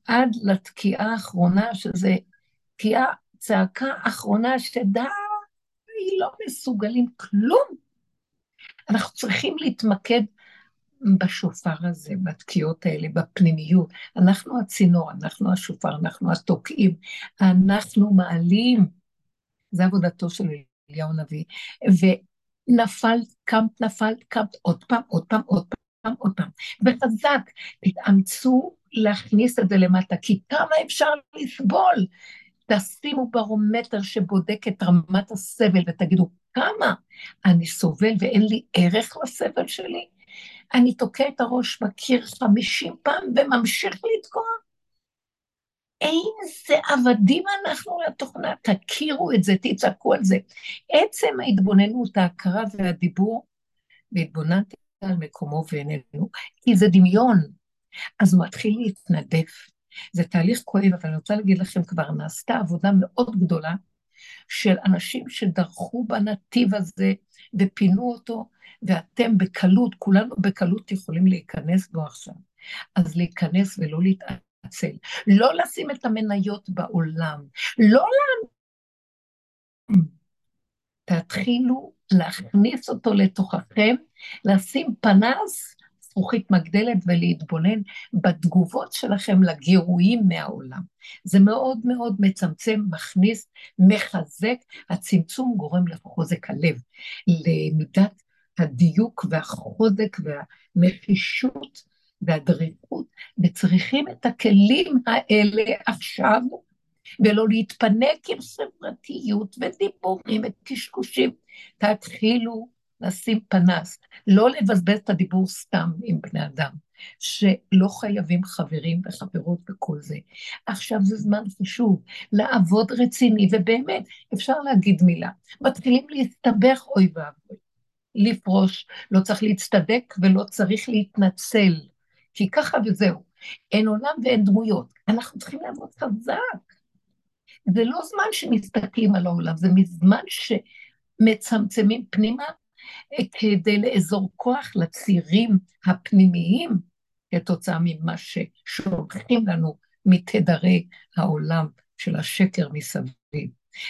עד לתקיעה האחרונה, שזה תקיעה צעקה אחרונה שדי, לא מסוגלים כלום. אנחנו צריכים להתמקד בשופר הזה, בתקיעות האלה, בפנימיות. אנחנו הצינור, אנחנו השופר, אנחנו התוקעים, אנחנו מעלים. זה עבודתו של אליהו הנביא. ונפלת, קמת, נפלת, קמת, עוד פעם, עוד פעם, עוד פעם, עוד פעם. וחזק, תתאמצו להכניס את זה למטה, כי כמה אפשר לסבול? תשימו ברומטר שבודק את רמת הסבל ותגידו, כמה אני סובל ואין לי ערך לסבל שלי? אני תוקע את הראש בקיר חמישים פעם וממשיך לתקוע. איזה עבדים אנחנו לתוכנה, תכירו את זה, תצעקו על זה. עצם ההתבוננות, ההכרה והדיבור, והתבוננתי על מקומו ועינינו, כי זה דמיון, אז הוא מתחיל להתנדף. זה תהליך כואב, אבל אני רוצה להגיד לכם, כבר נעשתה עבודה מאוד גדולה של אנשים שדרכו בנתיב הזה ופינו אותו, ואתם בקלות, כולנו בקלות יכולים להיכנס בו עכשיו. אז להיכנס ולא להתעצל. לא לשים את המניות בעולם, לא לה... תתחילו להכניס אותו לתוככם, לשים פנס זכוכית מגדלת ולהתבונן בתגובות שלכם לגירויים מהעולם. זה מאוד מאוד מצמצם, מכניס, מחזק, הצמצום גורם לחוזק הלב, למידת הדיוק והחוזק והנחישות והדריכות, וצריכים את הכלים האלה עכשיו, ולא להתפנק עם חברתיות ודיבורים וקשקושים. תתחילו לשים פנס, לא לבזבז את הדיבור סתם עם בני אדם, שלא חייבים חברים וחברות וכל זה. עכשיו זה זמן חשוב, לעבוד רציני, ובאמת, אפשר להגיד מילה. מתחילים להסתבך, אוי ואבוי. לפרוש, לא צריך להצטדק ולא צריך להתנצל, כי ככה וזהו. אין עולם ואין דמויות. אנחנו צריכים לעבוד חזק. זה לא זמן שמסתכלים על העולם, זה מזמן שמצמצמים פנימה כדי לאזור כוח לצירים הפנימיים כתוצאה ממה ששולחים לנו מתדרי העולם של השקר מסביב.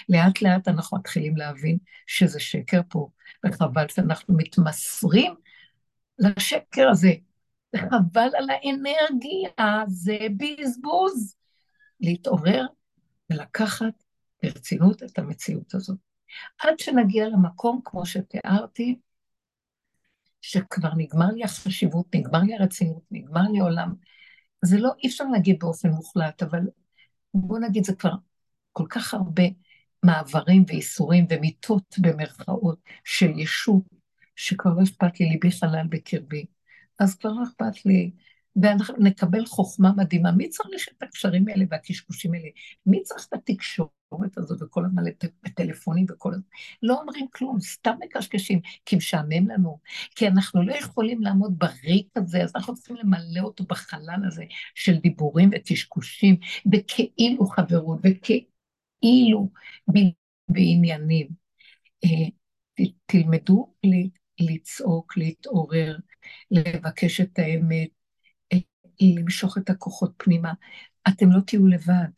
לאט לאט אנחנו מתחילים להבין שזה שקר פה, וחבל שאנחנו מתמסרים לשקר הזה. וחבל על האנרגיה, זה בזבוז. להתעורר ולקחת ברצינות את המציאות הזאת. עד שנגיע למקום, כמו שתיארתי, שכבר נגמר לי החשיבות, נגמר לי הרצינות, נגמר לי עולם. זה לא, אי אפשר להגיד באופן מוחלט, אבל בואו נגיד, זה כבר כל כך הרבה מעברים ואיסורים ומיטות במרכאות של ישות, שכבר לא אכפת לי, ליבי חלל בקרבי. אז כבר לא אכפת לי, ואנחנו נקבל חוכמה מדהימה. מי צריך את הקשרים האלה והקשקושים האלה? מי צריך את התקשורת הזאת וכל הזמן בטלפונים וכל הזמן? לא אומרים כלום, סתם מקשקשים, כי משעמם לנו, כי אנחנו לא יכולים לעמוד בריק הזה, אז אנחנו צריכים למלא אותו בחלל הזה של דיבורים וקשקושים, וכאילו חברות, וכאילו בעניינים. אה, תלמדו לצעוק, להתעורר, לבקש את האמת, למשוך את הכוחות פנימה. אתם לא תהיו לבד.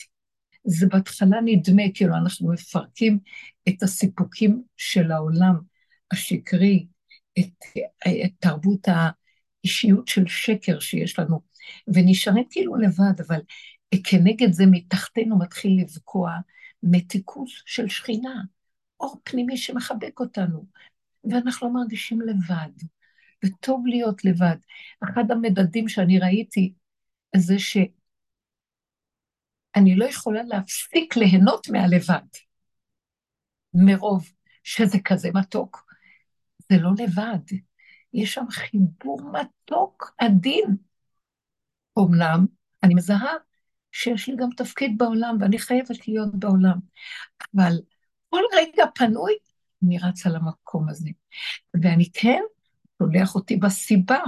זה בהתחלה נדמה כאילו אנחנו מפרקים את הסיפוקים של העולם השקרי, את, את תרבות האישיות של שקר שיש לנו, ונשארים כאילו לבד, אבל כנגד זה מתחתנו מתחיל לבקוע מתיקות של שכינה, אור פנימי שמחבק אותנו, ואנחנו לא מרגישים לבד. וטוב להיות לבד. אחד המדדים שאני ראיתי זה שאני לא יכולה להפסיק ליהנות מהלבד, מרוב שזה כזה מתוק. זה לא לבד, יש שם חיבור מתוק, עדין. אמנם אני מזהה שיש לי גם תפקיד בעולם, ואני חייבת להיות בעולם, אבל כל רגע פנוי, אני רצה למקום הזה. ואני כן שולח אותי בסיבה,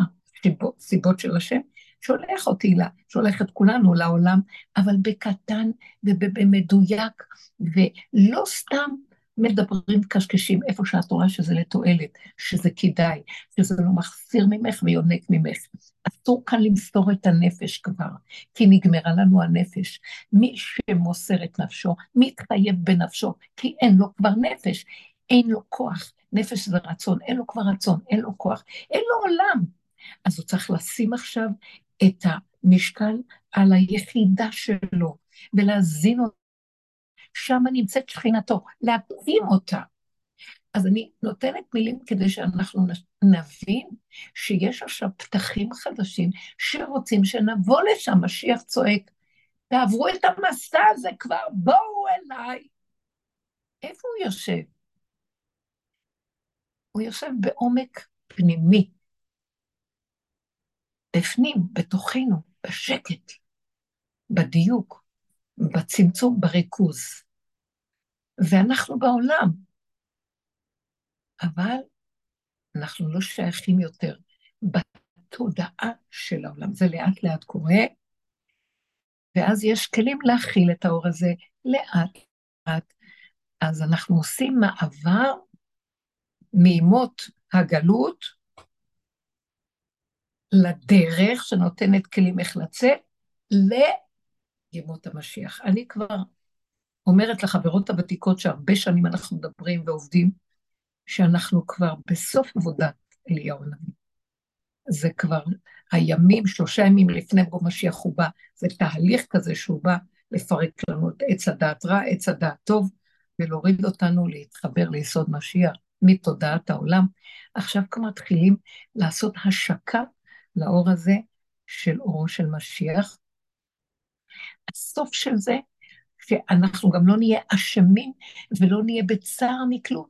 סיבות, סיבות של השם, שולח אותי, לה, שולח את כולנו לעולם, אבל בקטן ובמדויק, ולא סתם מדברים קשקשים איפה שאת רואה שזה לתועלת, שזה כדאי, שזה לא מחסיר ממך ויונק ממך. אסור כאן למסור את הנפש כבר, כי נגמרה לנו הנפש. מי שמוסר את נפשו, מתחייב בנפשו, כי אין לו כבר נפש, אין לו כוח. נפש זה רצון, אין לו כבר רצון, אין לו כוח, אין לו עולם. אז הוא צריך לשים עכשיו את המשקל על היחידה שלו, ולהזין אותה. שם נמצאת שכינתו, להקים אותה. אז אני נותנת מילים כדי שאנחנו נבין שיש עכשיו פתחים חדשים שרוצים שנבוא לשם, משיח צועק, תעברו את המסע הזה כבר, בואו אליי. איפה הוא יושב? הוא יושב בעומק פנימי, בפנים, בתוכנו, בשקט, בדיוק, בצמצום, בריכוז. ואנחנו בעולם, אבל אנחנו לא שייכים יותר בתודעה של העולם. זה לאט לאט קורה, ואז יש כלים להכיל את האור הזה לאט לאט. אז אנחנו עושים מעבר מימות הגלות לדרך שנותנת כלים איך לצאת, לימות המשיח. אני כבר אומרת לחברות הוותיקות שהרבה שנים אנחנו מדברים ועובדים, שאנחנו כבר בסוף עבודת אליהו הנביא. זה כבר הימים, שלושה ימים לפני בו משיח הוא בא, זה תהליך כזה שהוא בא לפרק לנו את עץ הדעת רע, עץ הדעת טוב, ולהוריד אותנו להתחבר ליסוד משיח מתודעת העולם. עכשיו כבר מתחילים לעשות השקה לאור הזה של אורו של משיח. הסוף של זה, שאנחנו גם לא נהיה אשמים ולא נהיה בצער מכלום,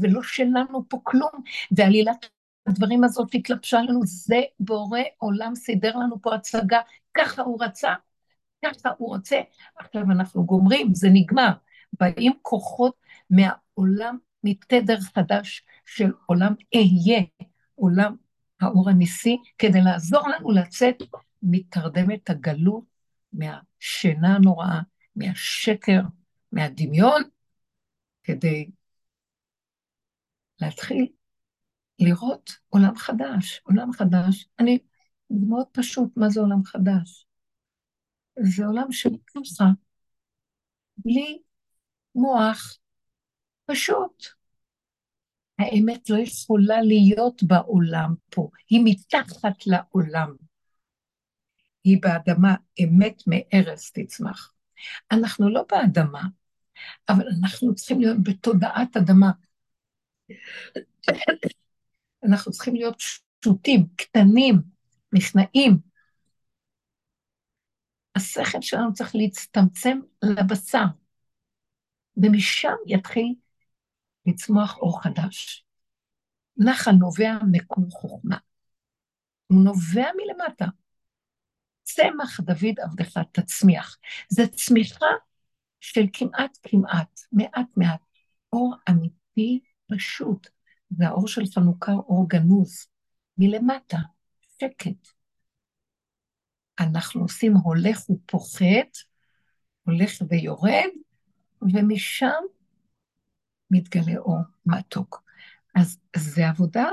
ולא שלנו פה כלום, ועלילת הדברים הזאת התלבשה לנו, זה בורא עולם סידר לנו פה הצגה, ככה הוא רצה, ככה הוא רוצה, עכשיו אנחנו גומרים, זה נגמר. באים כוחות מהעולם, מתדר חדש של עולם אהיה, עולם האור הניסי, כדי לעזור לנו לצאת מתרדמת הגלות, מהשינה הנוראה, מהשקר, מהדמיון, כדי להתחיל לראות עולם חדש. עולם חדש, אני, זה מאוד פשוט, מה זה עולם חדש? זה עולם של ככה, בלי מוח, פשוט. האמת לא יכולה להיות בעולם פה, היא מתחת לעולם. היא באדמה, אמת מארץ תצמח. אנחנו לא באדמה, אבל אנחנו צריכים להיות בתודעת אדמה. אנחנו צריכים להיות פשוטים, קטנים, נכנעים. השכל שלנו צריך להצטמצם לבשר, ומשם יתחיל לצמוח אור חדש. נחל נובע מקום חוכמה. הוא נובע מלמטה. צמח דוד עבדך תצמיח. זה צמיחה של כמעט כמעט, מעט מעט. אור אמיתי פשוט. והאור של חנוכה אור גנוז. מלמטה, שקט. אנחנו עושים הולך ופוחת, הולך ויורד, ומשם מתגלה אור מתוק. אז זו עבודה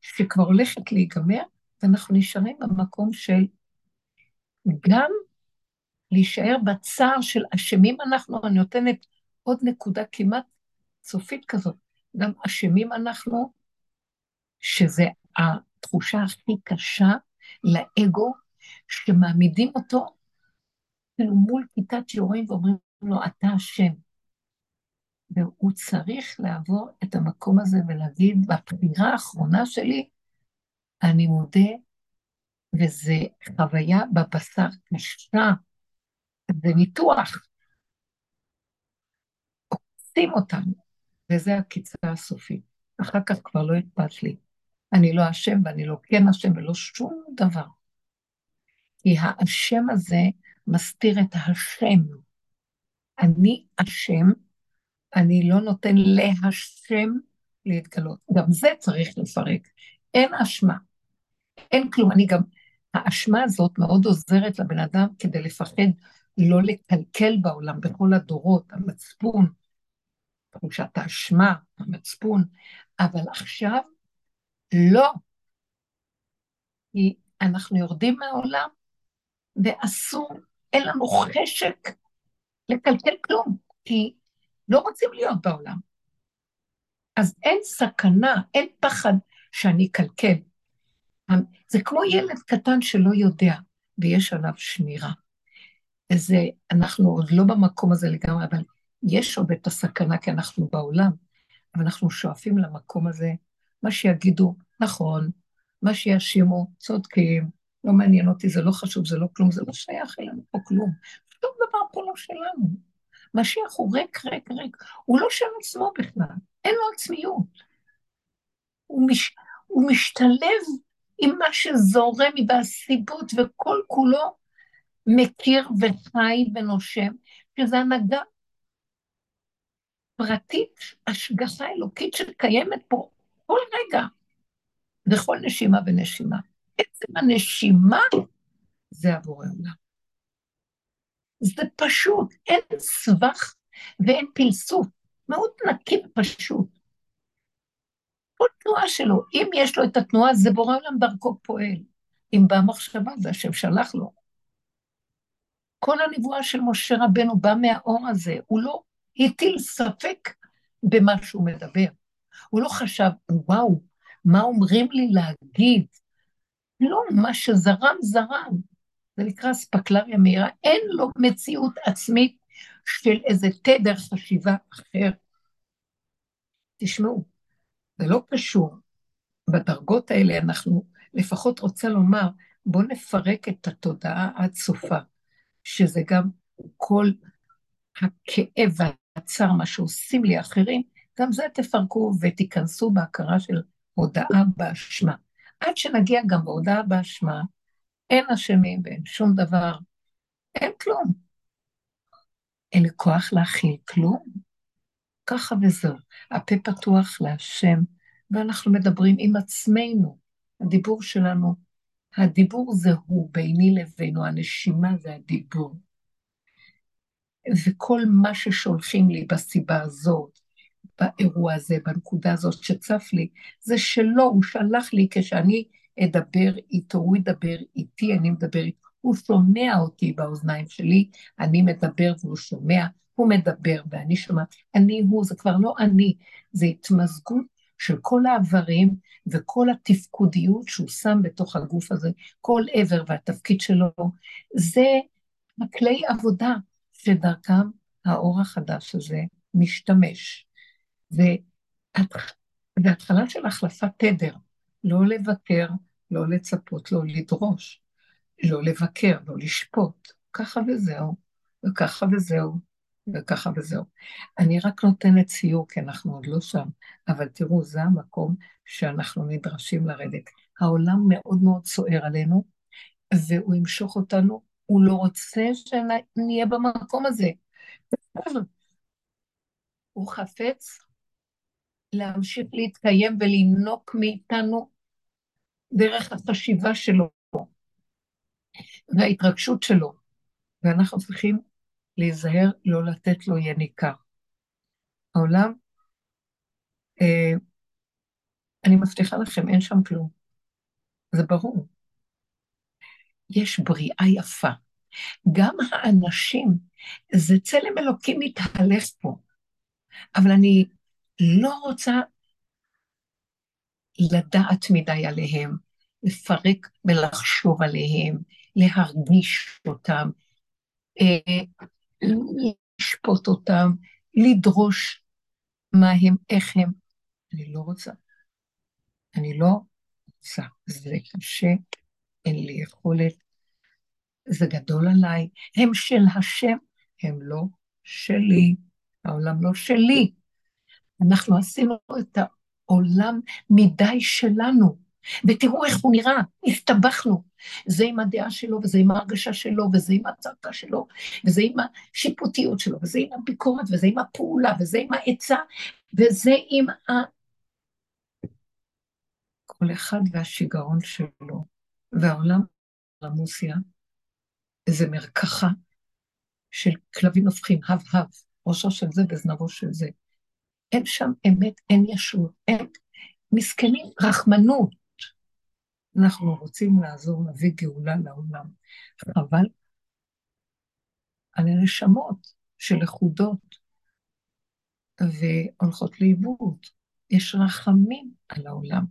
שכבר הולכת להיגמר, ואנחנו נשארים במקום של גם להישאר בצער של אשמים אנחנו, אני נותנת עוד נקודה כמעט סופית כזאת, גם אשמים אנחנו, שזה התחושה הכי קשה לאגו, שמעמידים אותו מול כיתת שיעורים ואומרים לו, אתה אשם. והוא צריך לעבור את המקום הזה ולהגיד, בבחירה האחרונה שלי, אני מודה, וזו חוויה בבשר קשה, זה ניתוח. עושים אותנו, וזה הקיצה הסופית. אחר כך כבר לא אכפת לי. אני לא אשם ואני לא כן אשם ולא שום דבר. כי האשם הזה מסתיר את השם. אני אשם, אני לא נותן להשם להתגלות. גם זה צריך לפרק. אין אשמה, אין כלום. אני גם, האשמה הזאת מאוד עוזרת לבן אדם כדי לפחד לא לקלקל בעולם בכל הדורות, המצפון. תחושת האשמה, המצפון, אבל עכשיו לא. כי אנחנו יורדים מהעולם, ואסור, אין לנו חשק לקלקל כלום, כי לא רוצים להיות בעולם. אז אין סכנה, אין פחד שאני אקלקל. זה כמו ילד קטן שלא יודע, ויש עליו שמירה. וזה, אנחנו עוד לא במקום הזה לגמרי, אבל יש עוד את הסכנה כי אנחנו בעולם, אבל אנחנו שואפים למקום הזה, מה שיגידו, נכון, מה שיאשימו, צודקים, לא מעניין אותי, זה לא חשוב, זה לא כלום, זה לא שייך אלינו פה כלום. שום דבר פה לא שלנו. משיח הוא ריק, ריק, ריק. הוא לא של עצמו בכלל, אין לו עצמיות. הוא, מש, הוא משתלב עם מה שזורם והסיבות וכל כולו מכיר וחי ונושם, שזה הנהגה פרטית, השגחה אלוקית שקיימת פה כל רגע, בכל נשימה ונשימה. עצם הנשימה זה עבור העולם. זה פשוט, אין סבך ואין פלסוף, מאוד נקי ופשוט. כל תנועה שלו, אם יש לו את התנועה, זה בורא עולם דרכו פועל. אם באה מחשבה, זה השם שלח לו. כל הנבואה של משה רבנו באה מהאור הזה, הוא לא הטיל ספק במה שהוא מדבר. הוא לא חשב, וואו, מה אומרים לי להגיד? לא, מה שזרם, זרם. זה נקרא אספקלריה מהירה, אין לו מציאות עצמית של איזה תדר חשיבה אחר. תשמעו, זה לא קשור. בדרגות האלה אנחנו, לפחות רוצה לומר, בואו נפרק את התודעה עד סופה, שזה גם כל הכאב והצער, מה שעושים לי אחרים, גם זה תפרקו ותיכנסו בהכרה של הודאה באשמה. עד שנגיע גם בהודעה באשמה, אין אשמים ואין שום דבר, אין כלום. אין לי כוח להכיל כלום. ככה וזהו. הפה פתוח להשם, ואנחנו מדברים עם עצמנו. הדיבור שלנו, הדיבור זה הוא ביני לבינו, הנשימה זה הדיבור. וכל מה ששולחים לי בסיבה הזאת, באירוע הזה, בנקודה הזאת שצף לי, זה שלא, הוא שלח לי כשאני אדבר איתו, הוא ידבר איתי, אני מדבר איתו, הוא שומע אותי באוזניים שלי, אני מדבר והוא שומע, הוא מדבר ואני שומעת, אני הוא, זה כבר לא אני, זה התמזגות של כל האיברים וכל התפקודיות שהוא שם בתוך הגוף הזה, כל עבר והתפקיד שלו, זה הכלי עבודה שדרכם האור החדש הזה משתמש. והתחלה של החלפת תדר, לא לוותר, לא לצפות, לא לדרוש, לא לבקר, לא לשפוט, ככה וזהו, וככה וזהו, וככה וזהו. אני רק נותנת ציור, כי אנחנו עוד לא שם, אבל תראו, זה המקום שאנחנו נדרשים לרדת. העולם מאוד מאוד סוער עלינו, והוא ימשוך אותנו, הוא לא רוצה שנהיה במקום הזה. הוא חפץ להמשיך להתקיים ולינוק מאיתנו דרך החשיבה שלו וההתרגשות שלו, ואנחנו צריכים להיזהר לא לתת לו יניקה. העולם, אה, אני מבטיחה לכם, אין שם כלום. זה ברור. יש בריאה יפה. גם האנשים, זה צלם אלוקים מתהלך פה, אבל אני לא רוצה לדעת מדי עליהם, לפרק ולחשוב עליהם, להרגיש אותם, אה, לשפוט אותם, לדרוש מה הם, איך הם. אני לא רוצה. אני לא רוצה. זה קשה, אין לי יכולת, זה גדול עליי. הם של השם, הם לא שלי. העולם לא שלי. אנחנו עשינו את העולם מדי שלנו, ותראו איך הוא נראה, הסתבכנו. זה עם הדעה שלו, וזה עם ההרגשה שלו, וזה עם הצעקה שלו, וזה עם השיפוטיות שלו, וזה עם הביקורת, וזה עם הפעולה, וזה עם העצה, וזה עם ה... כל אחד והשיגעון שלו, והעולם, המוסיה, זה מרקחה של כלבים הופכים, הב-הב, ראשו של זה וזנבו של זה. אין שם אמת, אין ישות, אין מסכנים, רחמנות. אנחנו רוצים לעזור להביא גאולה לעולם. חבל על הנשמות שלכודות והולכות לאיבוד. יש רחמים על העולם.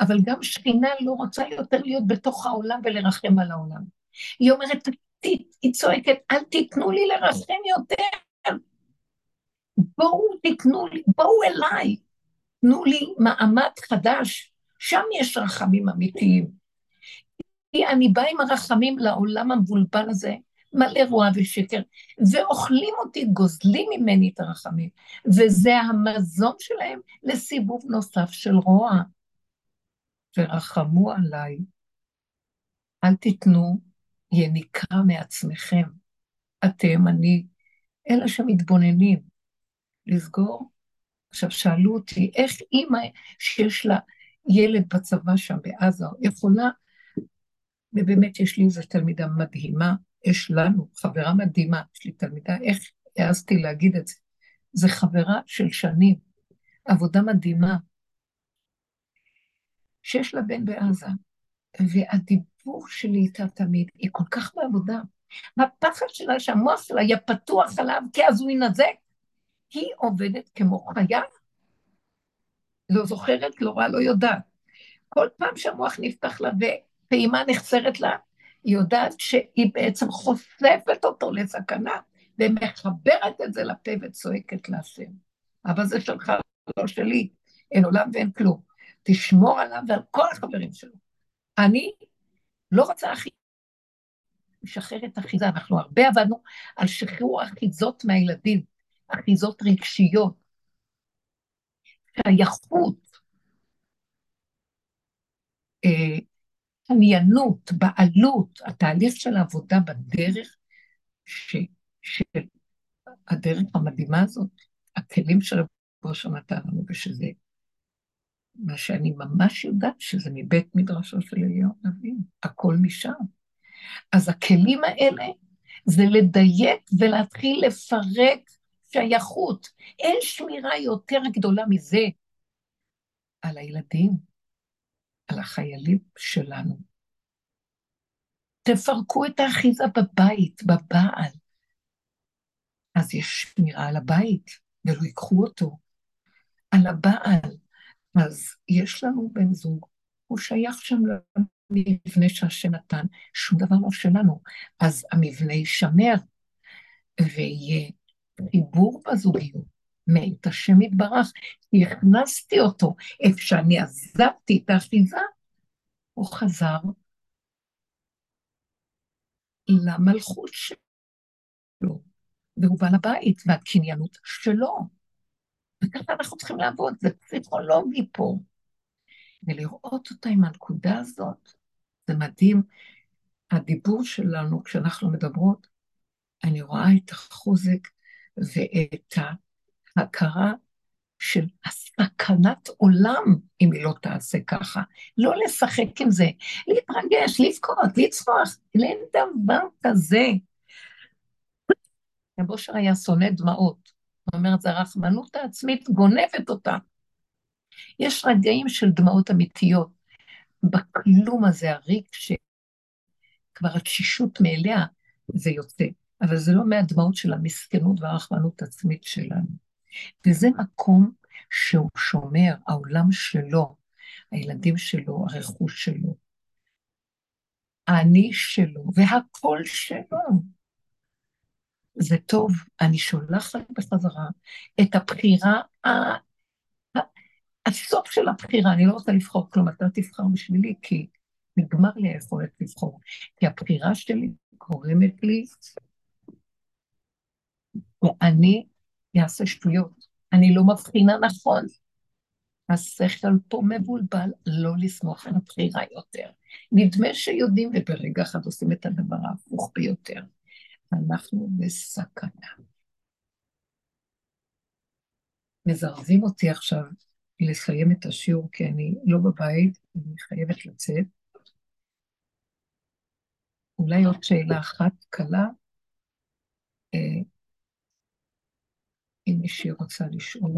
אבל גם שכינה לא רוצה יותר להיות בתוך העולם ולרחם על העולם. היא אומרת, היא צועקת, אל תיתנו לי לרחם יותר. בואו תיתנו לי, בואו אליי, תנו לי מעמד חדש, שם יש רחמים אמיתיים. כי אני באה עם הרחמים לעולם המבולבל הזה, מלא רוע ושקר, ואוכלים אותי, גוזלים ממני את הרחמים, וזה המזון שלהם לסיבוב נוסף של רוע. ורחמו עליי, אל תיתנו יניקה מעצמכם. אתם, אני, אלה שמתבוננים. לסגור? עכשיו, שאלו אותי, איך אימא שיש לה ילד בצבא שם בעזה, יכולה, ובאמת יש לי איזו תלמידה מדהימה, יש לנו חברה מדהימה, יש לי תלמידה, איך העזתי להגיד את זה? זה חברה של שנים, עבודה מדהימה, שיש לה בן בעזה, והדיבור שלי איתה תמיד, היא כל כך בעבודה. הפחד שלה שהמוח שלה יהיה פתוח עליו, כי אז הוא ינזק. היא עובדת כמו חיה, לא זוכרת, לא רואה, לא יודעת. כל פעם שהמוח נפתח לה ופעימה נחסרת לה, היא יודעת שהיא בעצם חושפת אותו לסכנה, ומחברת את זה לפה וצועקת להשם. אבל זה שלך, לא שלי, אין עולם ואין כלום. תשמור עליו ועל כל החברים שלו. אני לא רוצה הכי... לשחרר את האחיזה, אנחנו הרבה עבדנו על שחרור אחיזות מהילדים, אחיזות רגשיות, שייכות, אה, עניינות, בעלות, התהליך של העבודה בדרך, ש, של הדרך המדהימה הזאת, הכלים של ראש נתן לנו, ושזה מה שאני ממש יודעת שזה מבית מדרשו של אליהו הנביא, הכל משם. אז הכלים האלה זה לדייק ולהתחיל לפרק שייכות. אין שמירה יותר גדולה מזה על הילדים, על החיילים שלנו. תפרקו את האחיזה בבית, בבעל. אז יש שמירה על הבית, ולא ייקחו אותו. על הבעל, אז יש לנו בן זוג, הוא שייך שם למבנה שהשם נתן, שום דבר לא שלנו. אז המבנה יישמר, ויהיה חיבור בזוגיות, מאת השם יתברך, הכנסתי אותו, איפה שאני עזבתי את האחיזה, הוא חזר למלכות שלו, והוא בעל הבית, והקניינות שלו. וככה אנחנו צריכים לעבוד, זה פסיכולוגי פה. ולראות אותה עם הנקודה הזאת, זה מדהים. הדיבור שלנו, כשאנחנו מדברות, אני רואה את החוזק ואת ההכרה של הסכנת עולם, אם היא לא תעשה ככה. לא לשחק עם זה, להתרגש, לבכות, לצפוח, אין דבר כזה. רב היה שונא דמעות. זאת אומרת, זו הרחמנות העצמית גונבת אותה. יש רגעים של דמעות אמיתיות. בכלום הזה, הריק שכבר התשישות מאליה, זה יוצא. אבל זה לא מהדמעות של המסכנות והרחמנות העצמית שלנו. וזה מקום שהוא שומר, העולם שלו, הילדים שלו, הרכוש שלו, האני שלו, והקול שלו. זה טוב, אני שולחת בחזרה את הבחירה, הסוף של הבחירה, אני לא רוצה לבחור כלום, אתה תבחר בשבילי, כי נגמר לי היכולת לבחור. כי הבחירה שלי גורמת לי, ואני אעשה שטויות. אני לא מבחינה נכון. השכל פה מבולבל, לא לסמוך על הבחירה יותר. נדמה שיודעים, וברגע אחד עושים את הדבר ההפוך ביותר. אנחנו בסכנה. מזרזים אותי עכשיו לסיים את השיעור, כי אני לא בבית, אני חייבת לצאת. אולי עוד שאלה אחת קלה, אה, אם מישהי רוצה לשאול.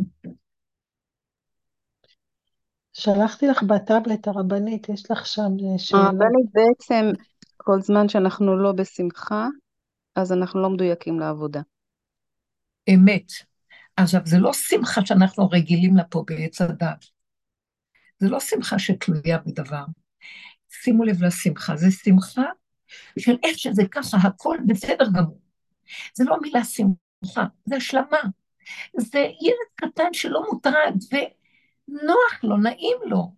שלחתי לך בטאבלט הרבנית, יש לך שם אה, שאלות. הרבנית בעצם, כל זמן שאנחנו לא בשמחה, אז אנחנו לא מדויקים לעבודה. אמת. עכשיו, זה לא שמחה שאנחנו רגילים לה פה בעץ הדת. זה לא שמחה שתלויה בדבר. שימו לב לשמחה, זה שמחה של איך שזה ככה, הכל בסדר גמור. זה לא מילה שמחה, זה השלמה. זה ילד קטן שלא מוטרד, ונוח לו, נעים לו,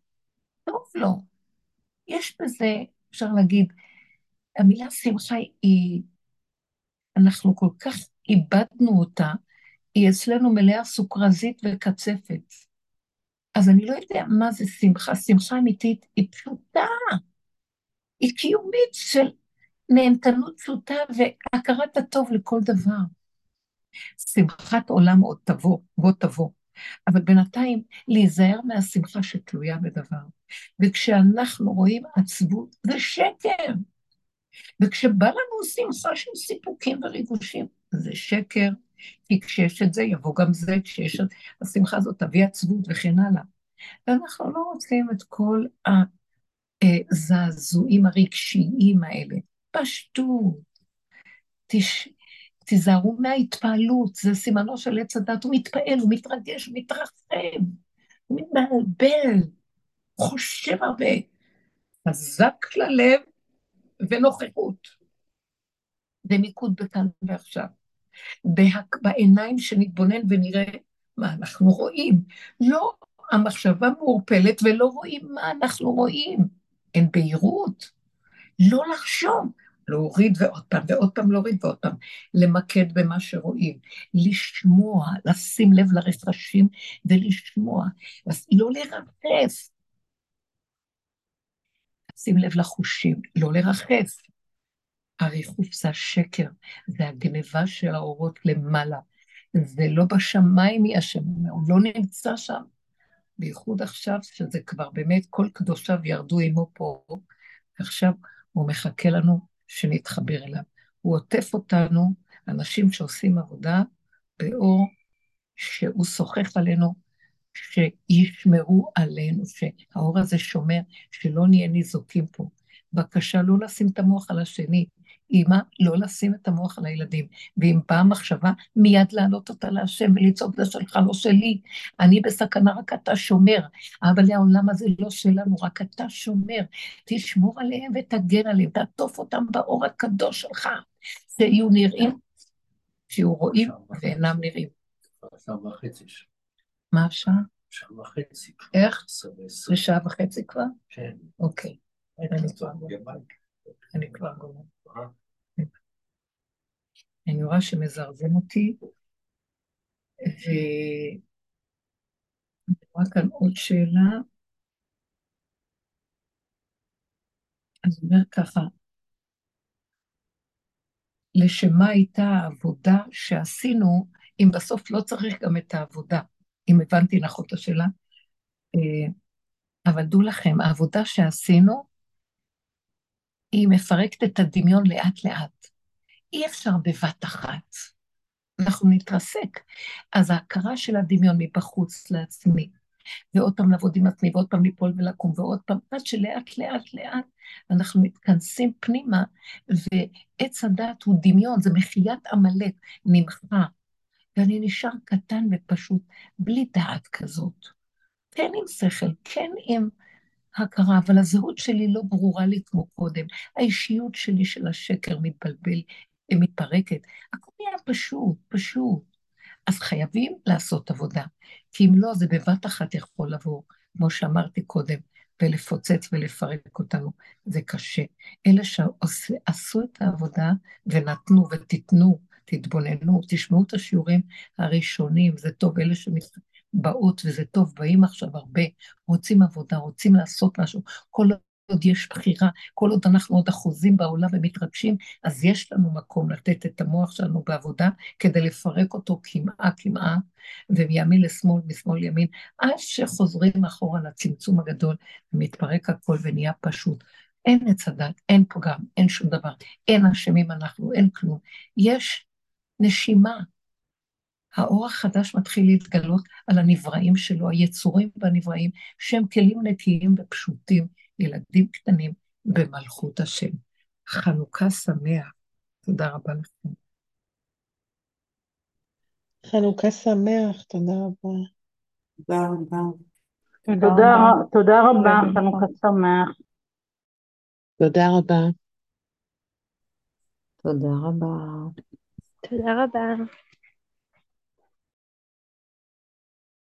טוב לו. יש בזה, אפשר להגיד, המילה שמחה היא, אנחנו כל כך איבדנו אותה, היא אצלנו מלאה סוכרזית וקצפת. אז אני לא יודע מה זה שמחה. שמחה אמיתית היא פשוטה, היא קיומית של נהנתנות פשוטה והכרת הטוב לכל דבר. שמחת עולם עוד תבוא, בוא תבוא. אבל בינתיים להיזהר מהשמחה שתלויה בדבר. וכשאנחנו רואים עצבות, זה שקר. וכשבא לנו שמחה של סיפוקים וריגושים, זה שקר, כי כשיש את זה, יבוא גם זה, כשיש את השמחה הזאת, תביא עצבות וכן הלאה. ואנחנו לא רוצים את כל הזעזועים הרגשיים האלה. פשטות. תש... תיזהרו מההתפעלות, זה סימנו של עץ הדת, הוא מתפעל, הוא מתרגש, הוא מתרחב, הוא מתבלבל, חושב הרבה, חזק ללב ונוכחות. ומיקוד בכאן ועכשיו. בעיניים שנתבונן ונראה מה אנחנו רואים. לא המחשבה מעורפלת ולא רואים מה אנחנו רואים. אין בהירות. לא לחשוב, להוריד ועוד פעם, ועוד פעם להוריד ועוד פעם, למקד במה שרואים, לשמוע, לשים לב לרפשים ולשמוע, לא לרחף. שים לב לחושים, לא לרחף. הריחוף זה השקר, זה הגניבה של האורות למעלה. זה לא בשמיים היא השם, הוא לא נמצא שם. בייחוד עכשיו, שזה כבר באמת כל קדושיו ירדו עמו פה, עכשיו הוא מחכה לנו שנתחבר אליו. הוא עוטף אותנו, אנשים שעושים עבודה, באור שהוא שוחח עלינו, שישמרו עלינו, שהאור הזה שומר, שלא נהיה ניזוקים פה. בבקשה לא לשים את המוח על השני, אמא, לא לשים את המוח על הילדים. ואם באה מחשבה, מיד להעלות אותה להשם ולצעוק, זה שלך, לא שלי. אני בסכנה, רק אתה שומר. אבל העולם הזה לא שלנו, רק אתה שומר. תשמור עליהם ותגן עליהם, תעטוף אותם באור הקדוש שלך. שיהיו נראים, שיהיו רואים ואינם נראים. מה השעה? שעה וחצי. איך? זה שעה וחצי כבר? כן. אוקיי. אני כבר גומר. אני רואה שמזרזם אותי, ואני רואה כאן עוד שאלה. אז אומר ככה, לשמה הייתה העבודה שעשינו, אם בסוף לא צריך גם את העבודה, אם הבנתי נכון את השאלה. אה, אבל דעו לכם, העבודה שעשינו, היא מפרקת את הדמיון לאט-לאט. אי אפשר בבת אחת. אנחנו נתרסק. אז ההכרה של הדמיון מבחוץ לעצמי, ועוד פעם לעבוד עם עצמי, ועוד פעם ליפול ולקום, ועוד פעם, עד שלאט לאט לאט אנחנו מתכנסים פנימה, ועץ הדת הוא דמיון, זה מחיית עמלק, נמחה. ואני נשאר קטן ופשוט, בלי דעת כזאת. כן עם שכל, כן עם הכרה, אבל הזהות שלי לא ברורה לי כמו קודם. האישיות שלי של השקר מתבלבל, מתפרקת. הכל נהיה פשוט, פשוט. אז חייבים לעשות עבודה, כי אם לא, זה בבת אחת יכול לבוא, כמו שאמרתי קודם, ולפוצץ ולפרק אותנו, זה קשה. אלה שעשו את העבודה ונתנו ותיתנו, תתבוננו, תשמעו את השיעורים הראשונים, זה טוב, אלה שבאות וזה טוב, באים עכשיו הרבה, רוצים עבודה, רוצים לעשות משהו, כל עוד יש בחירה, כל עוד אנחנו עוד אחוזים בעולם ומתרגשים, אז יש לנו מקום לתת את המוח שלנו בעבודה כדי לפרק אותו כמעה כמעה, ומימין לשמאל, משמאל ימין, עד שחוזרים אחורה לצמצום הגדול, ומתפרק הכל ונהיה פשוט. אין עץ הדת, אין פגם, אין שום דבר, אין אשמים אנחנו, אין כלום. יש נשימה. האור החדש מתחיל להתגלות על הנבראים שלו, היצורים והנבראים, שהם כלים נקיים ופשוטים, ילדים קטנים במלכות השם. חנוכה שמח. תודה רבה לכם. חנוכה שמח, תודה רבה. תודה רבה. תודה רבה, חנוכה שמח. תודה רבה. תודה רבה. תודה רבה.